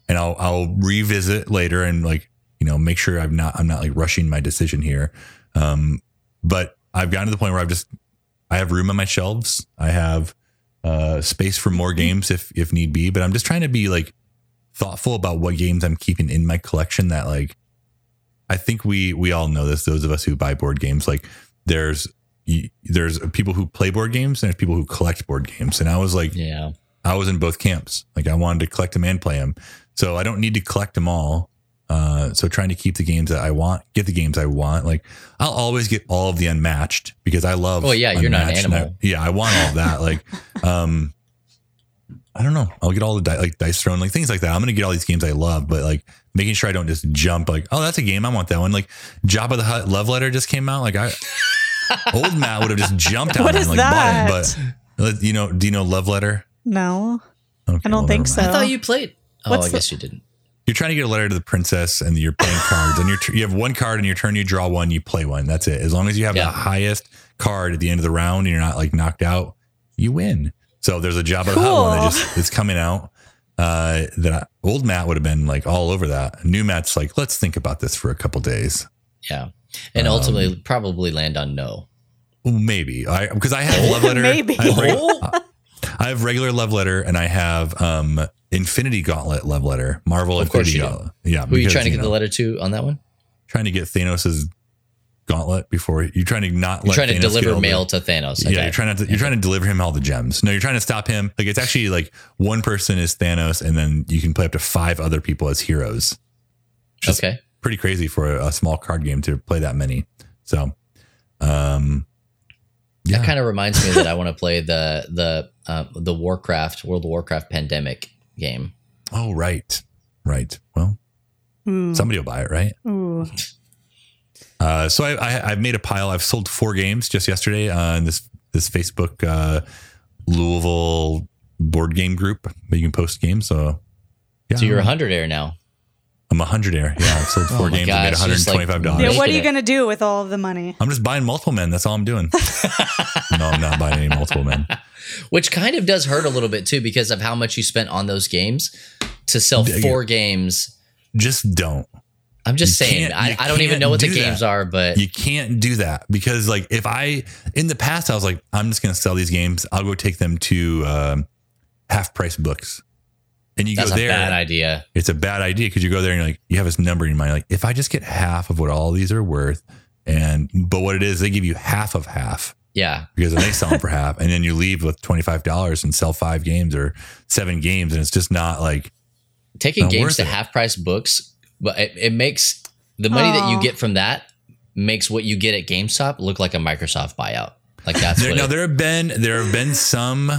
and I'll I'll revisit later and like you know make sure I'm not I'm not like rushing my decision here. Um, but I've gotten to the point where I've just I have room on my shelves. I have uh, space for more games if if need be. But I'm just trying to be like thoughtful about what games I'm keeping in my collection. That like I think we we all know this. Those of us who buy board games, like there's there's people who play board games and there's people who collect board games. And I was like, Yeah. I was in both camps. Like I wanted to collect them and play them. So I don't need to collect them all. Uh, so trying to keep the games that I want, get the games I want. Like I'll always get all of the unmatched because I love. Well, yeah, you're not an unmatched and I- animal. yeah, I want all of that. Like, um, I don't know. I'll get all the di- like dice thrown, like things like that. I'm gonna get all these games I love, but like making sure I don't just jump. Like, oh, that's a game I want that one. Like, Jabba the Hutt Love Letter just came out. Like, I old Matt would have just jumped on What and like that? bought it. But you know, do you know Love Letter? No, Okay, I don't well, think so. I thought you played. Oh, What's I the- guess you didn't. You're trying to get a letter to the princess, and you're playing cards, and you're you have one card, and your turn you draw one, you play one. That's it. As long as you have Yeah. the highest card at the end of the round, and you're not like knocked out, you win. So there's a Jabba the Hutt one that just it's coming out. Uh, that I, old Matt would have been like all over that. New Matt's like, let's think about this for a couple days. Yeah. And ultimately, probably land on no. Maybe I because I have love letter. Maybe. I have, reg- I have regular love letter and I have um Infinity Gauntlet love letter. Marvel Of course Infinity. Gauntlet. Yeah. Who are you trying to get know, the letter to on that one? Trying to get Thanos's gauntlet before you're trying to not You're trying to Thanos get deliver the- mail to Thanos. Yeah, you're trying to you're trying to deliver him all the gems. No, you're trying to stop him. Like it's actually like one person is Thanos, and then you can play up to five other people as heroes. Okay. pretty crazy for a, a small card game to play that many. So, um, yeah, That kind of reminds me that I want to play the the uh, the Warcraft World of Warcraft Pandemic game. oh right, right. Well, somebody will buy it, right? Ooh. Uh, so I, I I've made a pile. I've sold four games just yesterday on this this Facebook uh, Louisville board game group that you can post games. So yeah, So you're a hundred air now. I'm a hundred air. Yeah, I've sold four Oh my games. I made gosh, just like- 125 dollars. Yeah, what are you going to do with all of the money? I'm just buying multiple men. That's all I'm doing. no, I'm not buying any multiple men. Which kind of does hurt a little bit too because of how much you spent on those games to sell Yeah. four games. Just don't. I'm just You saying, I, I don't even know what the games that. are, but You can't do that because, like, if I in the past I was like, I'm just going to sell these games. I'll go take them to um, half price books, and you that's go a there. bad idea. It's a bad idea because you go there and you're like, you have this number in your mind. Like, if I just get half of what all these are worth, and but what it is, they give you half of half. Yeah. because then they sell them for half, and then you leave with twenty five dollars and sell five games or seven games, and it's just not like Taking Not games worth to it. half price books, but it, it makes the money that you get from that makes what you get at GameStop look like a Microsoft buyout. Like that's there, what now it- there have been there have been some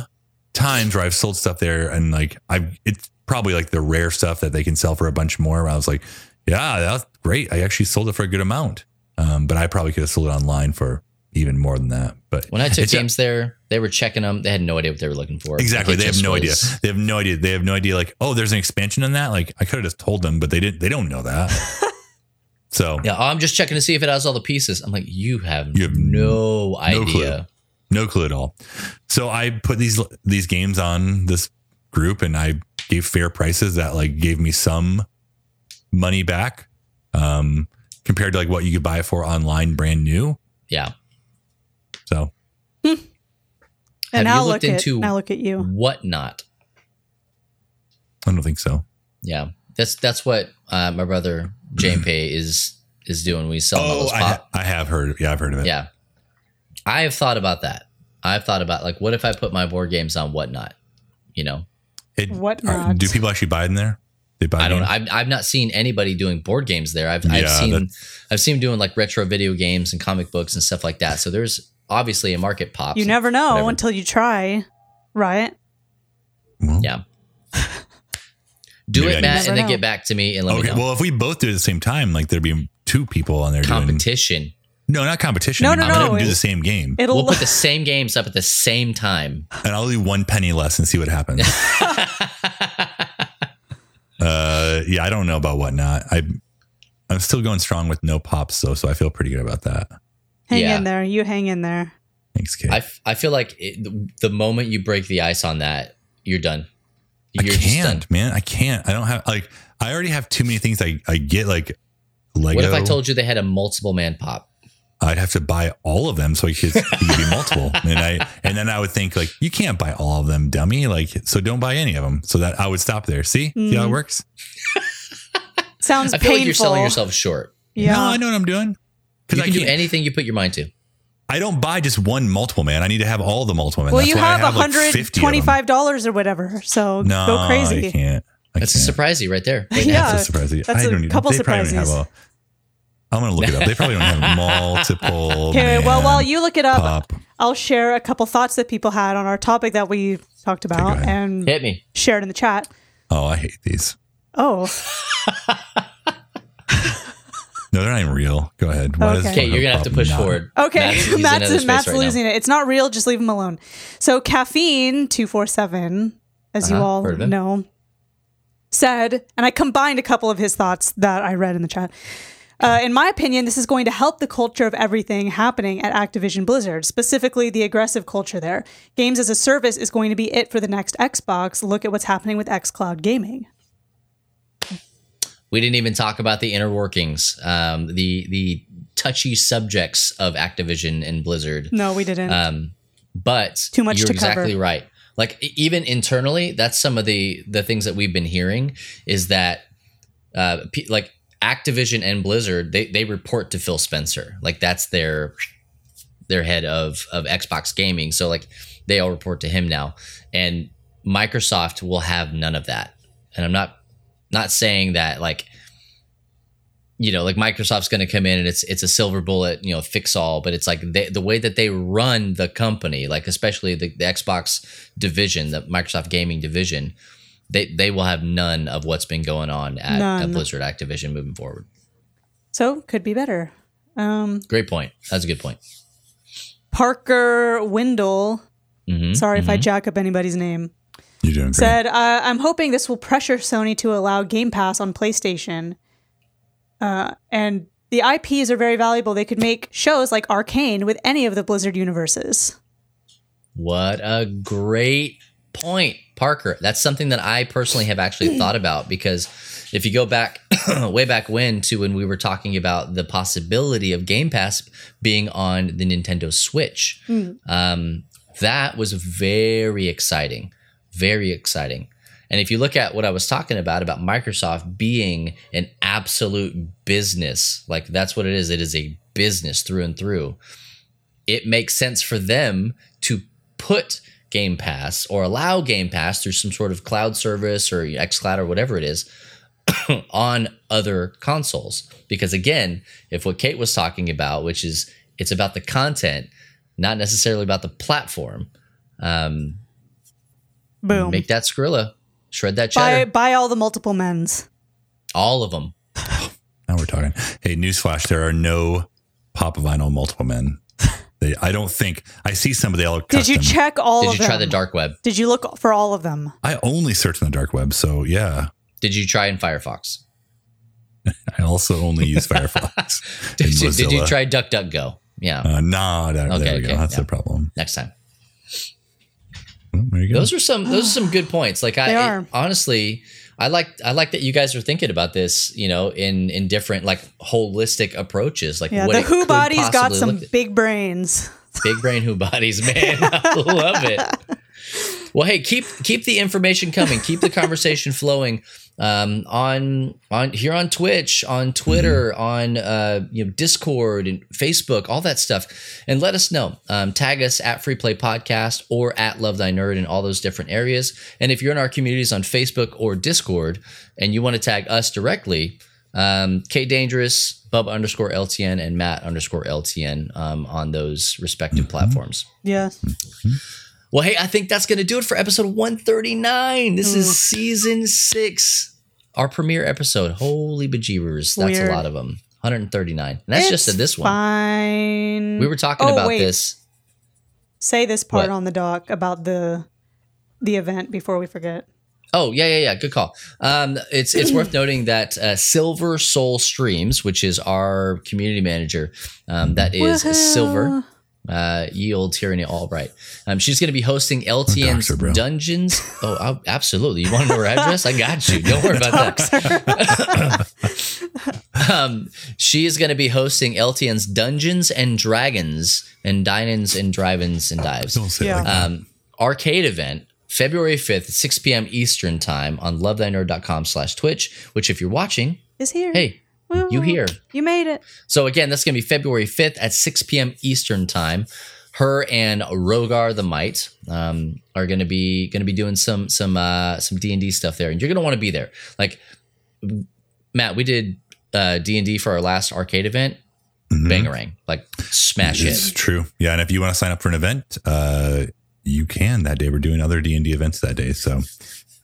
times where I've sold stuff there, and like I've it's probably like the rare stuff that they can sell for a bunch more. Where I was like, yeah, that's great. I actually sold it for a good amount, um, but I probably could have sold it online for even more than that. But when I took games there, they were checking them. They had no idea what they were looking for. Exactly. Like, They have no idea. They have no idea. They have no idea. Like, oh, there's an expansion in that. Like, I could have just told them, but they didn't. They don't know that. so Yeah, oh, I'm just checking to see if it has all the pieces. I'm like, you have, You have no no idea. clue. No clue at all. So I put these these games on this group, and I gave fair prices that like gave me some money back, um, compared to like what you could buy for online, brand new. Yeah. So Have And now you look looked at into now look at you. whatnot? I don't think so. Yeah, that's that's what uh, my brother Jane Pay is is doing. We sell all Oh, those I, ha- I have heard. Yeah, I've heard of it. yeah, I have thought about that. I've thought about like, what if I put my board games on whatnot? You know, It, Whatnot. are- do people actually buy it in there? They buy I don't. Know. I've, I've not seen anybody doing board games there. I've I've seen that's- I've seen doing like retro video games and comic books and stuff like that. So there's obviously a market pop. You never know whatever. until you try, right? Well, Yeah. Do Maybe it, Matt, and then know. get back to me and let Okay. me know. Well, if we both do it at the same time, like there'd be two people on there doing Competition. No, not competition. No, no, I'm gonna no. Do the same game, It'll We'll put the same games up at the same time. and I'll do one penny less and see what happens. uh, yeah, I don't know about whatnot. I I'm still going strong with no pops though, so I feel pretty good about that. hang Yeah. in there. You hang in there. Thanks, Kate. I, f- I feel like it, the moment you break the ice on that, you're done. I You're just done. can't, man. I can't. I don't have like I already have too many things I, I get like Lego. What if I told you they had a multiple man pop? I'd have to buy all of them so it could, it could be multiple. And I and then I would think like you can't buy all of them, dummy. Like so don't buy any of them. So that I would stop there. See? See how it mm. works? Sounds I feel painful. like you're selling yourself short. Yeah. No, I know what I'm doing. You Because I can do can't, anything you put your mind to. I don't buy just one multiple man. I need to have all the multiple man. well, That's you why I have like, 50 of them. hundred twenty-five dollars or whatever, so No, go crazy. I can't. I That's a can't. surprise right there. Right Yeah. That's a surprise. That's I a don't even, couple they probably don't have surprises. a. I'm gonna look it up. They probably don't have multiple. Okay, well, while you look it up, pop. I'll share a couple thoughts that people had on our topic that we talked about ahead. and Hit me. shared in the chat. Oh, I hate these. Oh, No, they're not even real. Go ahead. Why does Okay. Okay, you're gonna have to push not- forward. okay. Matt's Matt's, Matt's right now. losing it. It's not real. Just leave him alone. So, caffeine two four seven, as you Uh-huh, all heard of it. know, said, and I combined a couple of his thoughts that I read in the chat. Uh, in my opinion, this is going to help the culture of everything happening at Activision Blizzard, specifically the aggressive culture there. Games as a service is going to be it for the next Xbox. Look at what's happening with xCloud gaming. We didn't even talk about the inner workings, um, the the touchy subjects of Activision and Blizzard. No, we didn't. Um, but Too much you're to exactly cover. right. Like even internally, that's some of the the things that we've been hearing is that uh, like Activision and Blizzard they they report to Phil Spencer. Like that's their their head of of Xbox gaming. So like they all report to him now, and Microsoft will have none of that. And I'm not not saying that like you know like microsoft's going to come in and it's it's a silver bullet you know fix all but it's like they, the way that they run the company like especially the, the xbox division the microsoft gaming division they they will have none of what's been going on at, at blizzard activision moving forward so could be better. Um, great point that's a good point Parker Windle, hmm sorry if I jack up anybody's name, You're doing great. said, uh, I'm hoping this will pressure Sony to allow Game Pass on PlayStation. Uh, and the IPs are very valuable. They could make shows like Arcane with any of the Blizzard universes. What a great point, Parker. That's something that I personally have actually thought about because if you go back way back when to when we were talking about the possibility of Game Pass being on the Nintendo Switch, um, that was very exciting. Very exciting. And if you look at what I was talking about, about Microsoft being an absolute business, like that's what it is. It is a business through and through it makes sense for them to put Game Pass or allow Game Pass through some sort of cloud service or xCloud or whatever it is on other consoles. Because again, if what Kate was talking about, which is it's about the content, not necessarily about the platform, um, Boom. make that Skrilla, shred that buy, cheddar, buy all the multiple men's. all of them. Now we're talking. Hey, newsflash: there are no pop vinyl multiple men. They, I don't think I see some of the all Did you check all Did of you them? try the dark web? Did you look for all of them? I only search on the dark web, so yeah. Did you try in Firefox? I also only use Firefox. Did you, did you Mozilla. try DuckDuckGo? Yeah, Uh, nah, that, Okay, there we okay, go. That's yeah. the problem. next time. There you go. Those are some those are some good points. Like I They it- honestly, I like I like that you guys are thinking about this. You know, in in different like holistic approaches. Like Yeah, what the Who bodies got some big brains. big brain Who bodies, man. I love it. Well, hey, keep keep the information coming. Keep the conversation flowing um, on on here on Twitch, on Twitter, on uh, you know Discord and Facebook, all that stuff, and let us know. Um, tag us at Free Play Podcast or at Love Thy Nerd in all those different areas. And if you're in our communities on Facebook or Discord, and you want to tag us directly, um, Kate Dangerous, Bubba underscore LTN, and Matt underscore LTN um, on those respective platforms. Yes. Well, hey, I think that's going to do it for episode 139. This is season six, our premiere episode. Holy bejeebers. That's Weird. a lot of them. 139. And that's just It's in this one. Fine. We were talking Oh, about wait. this. Say this part What? on the doc about the the event before we forget. Oh, yeah, yeah, yeah. Good call. Um, it's it's worth noting that uh, Silver Soul Streams, which is our community manager, um, that is Woohoo. Silver. Uh, ye old tyranny albright um, she's going to be hosting ltn's dox her, bro. dungeons oh I'll- absolutely you want to know her address i got you don't worry about that um, she is going to be hosting LTN's Dungeons and Dragons and Dine-ins and Drive-ins and Dives Don't say Yeah. like that. um, arcade event February 5th, 6 p.m. Eastern time on lovethynerd.com slash Twitch, which if you're watching, Is here. hey, you Woohoo. here. You made it. So again, that's going to be February 5th at 6 p.m. Eastern time. Her and Rogar the Might um, are going to be going to be doing some some uh, some D and D stuff there, and you're going to want to be there. Like Matt, we did uh, D and D for our last arcade event. Bangarang, like smash It's it. true. Yeah, and if you want to sign up for an event, uh, you can that day. We're doing other D and D events that day. So,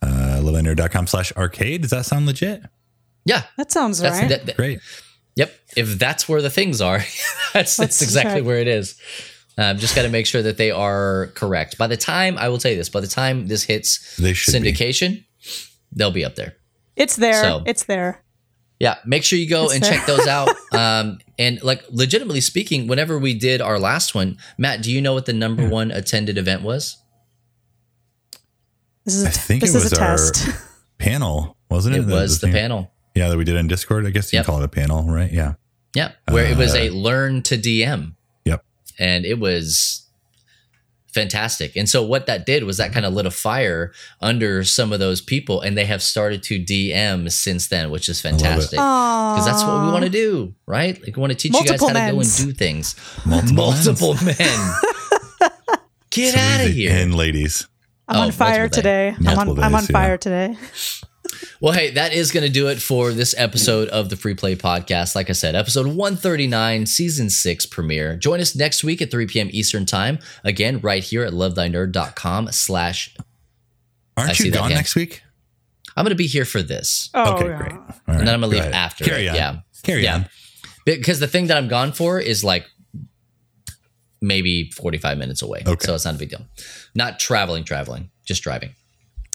uh, livenerd.com slash arcade. Does that sound legit? Yeah, That sounds that's right. that- that- Great. Yep. If that's where the things are, that's, that's Let's exactly check. where it is. Um, just got to make sure that they are correct. By the time, I will tell you this, by the time this hits They should be. syndication, they'll be up there. it's there. So- it's there. Yeah, make sure you go It's and fair. check those out. Um, and like legitimately speaking, whenever we did our last one, Matt, do you know what the number one attended event was? This is a, I think this it is was a test. our panel, wasn't it? It was the thing- panel. Yeah, that we did in Discord. I guess you Yep. call it a panel, right? Yeah. Yeah, where it was Uh, a learn to DM. Yep. and it was fantastic. And so what that did was that kind of lit a fire under some of those people, and they have started to DM since then, which is fantastic. Because that's what we want to do, right? Like we want to teach Multiple you guys how to go and do things. Multiple Multiple men. Get out of here. And ladies. I'm Oh, on fire today. I'm on, Multiple I'm on days, yeah. fire today. Well, hey, that is going to do it for this episode of the Free Play Podcast. Like I said, episode 139, season six premiere. Join us next week at 3 p.m. Eastern Time. Again, right here at lovethynerd.com slash. Aren't you gone next week? I'm going to be here for this. Oh, okay, yeah. great. All right, and then I'm going to leave ahead. after Carry on. Yeah. Carry Yeah. on. Because the thing that I'm gone for is like maybe 45 minutes away. Okay. So it's not a big deal. Not traveling, traveling, just driving.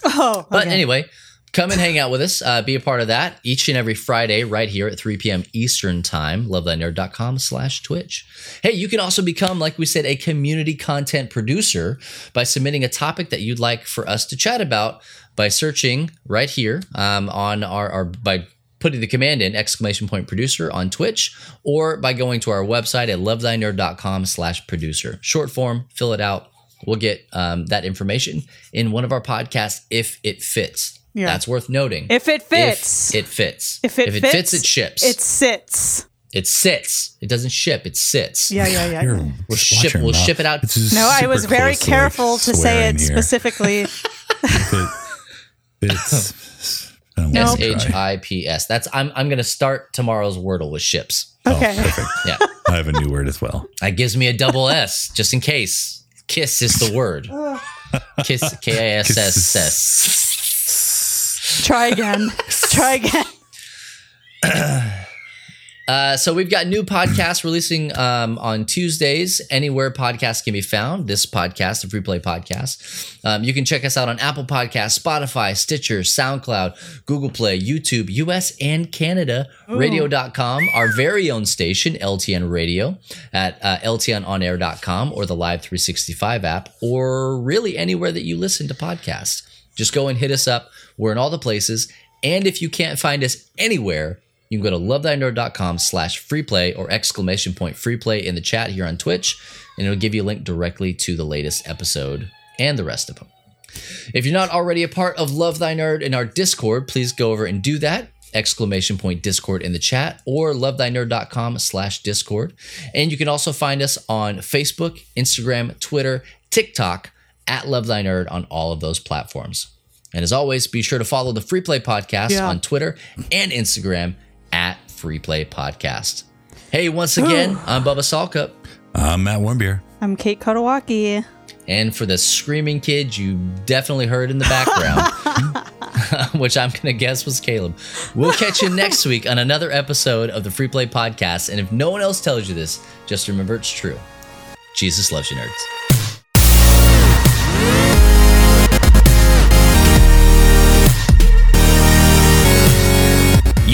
Oh, But anyway, come and hang out with us. Uh, be a part of that each and every Friday right here at 3 p.m. Eastern Time, lovethynerd.com slash Twitch. Hey, you can also become, like we said, a community content producer by submitting a topic that you'd like for us to chat about by searching right here um, on our, our by putting the command in exclamation point producer on Twitch or by going to our website at lovethynerd.com slash producer. Short form, fill it out. We'll get um, that information in one of our podcasts if it fits. Yeah. That's worth noting. If it fits. If it fits. If it fits, fits, it ships. it sits. it sits. It doesn't ship. It sits. Yeah, yeah, yeah. You're- We'll ship- we'll mouth. ship it out. No, I was very close to, like, careful to say it here. specifically. It's, I don't No. wanna S try. H I P S. That's I'm I'm gonna start tomorrow's Wordle with ships. Oh, okay. Perfect. Yeah. I have a new word as well. That gives me a double S just in case. Kiss is the word. Kiss K I S S S. Try again. Try again. Uh, so we've got new podcasts releasing um, on Tuesdays. Anywhere podcasts can be found. This podcast, the Free Play Podcast. Um, you can check us out on Apple Podcasts, Spotify, Stitcher, SoundCloud, Google Play, YouTube, US and Canada, Radio.com, our very own station, LTN Radio, at uh, LTNOnAir.com or the Live 365 app, or really anywhere that you listen to podcasts. Just go and hit us up. We're in all the places. And if you can't find us anywhere, you can go to lovethynerd.com slash freeplay or exclamation point freeplay in the chat here on Twitch, and it'll give you a link directly to the latest episode and the rest of them. If you're not already a part of Love Thy Nerd in our Discord, please go over and do that. Exclamation point Discord in the chat or lovethynerd.com slash Discord. And you can also find us on Facebook, Instagram, Twitter, TikTok at Love Thy Nerd on all of those platforms. And as always, be sure to follow the Free Play Podcast Yeah. on Twitter and Instagram at Free Play Podcast. Hey, once again, I'm Bubba Stallcup. I'm Matt Warmbier. I'm Kate Kotowaki. And for the screaming kid you definitely heard in the background, which I'm going to guess was Caleb, we'll catch you next week on another episode of the Free Play Podcast. And if no one else tells you this, just remember it's true. Jesus loves you, nerds.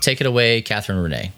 Take it away, Catherine Renee.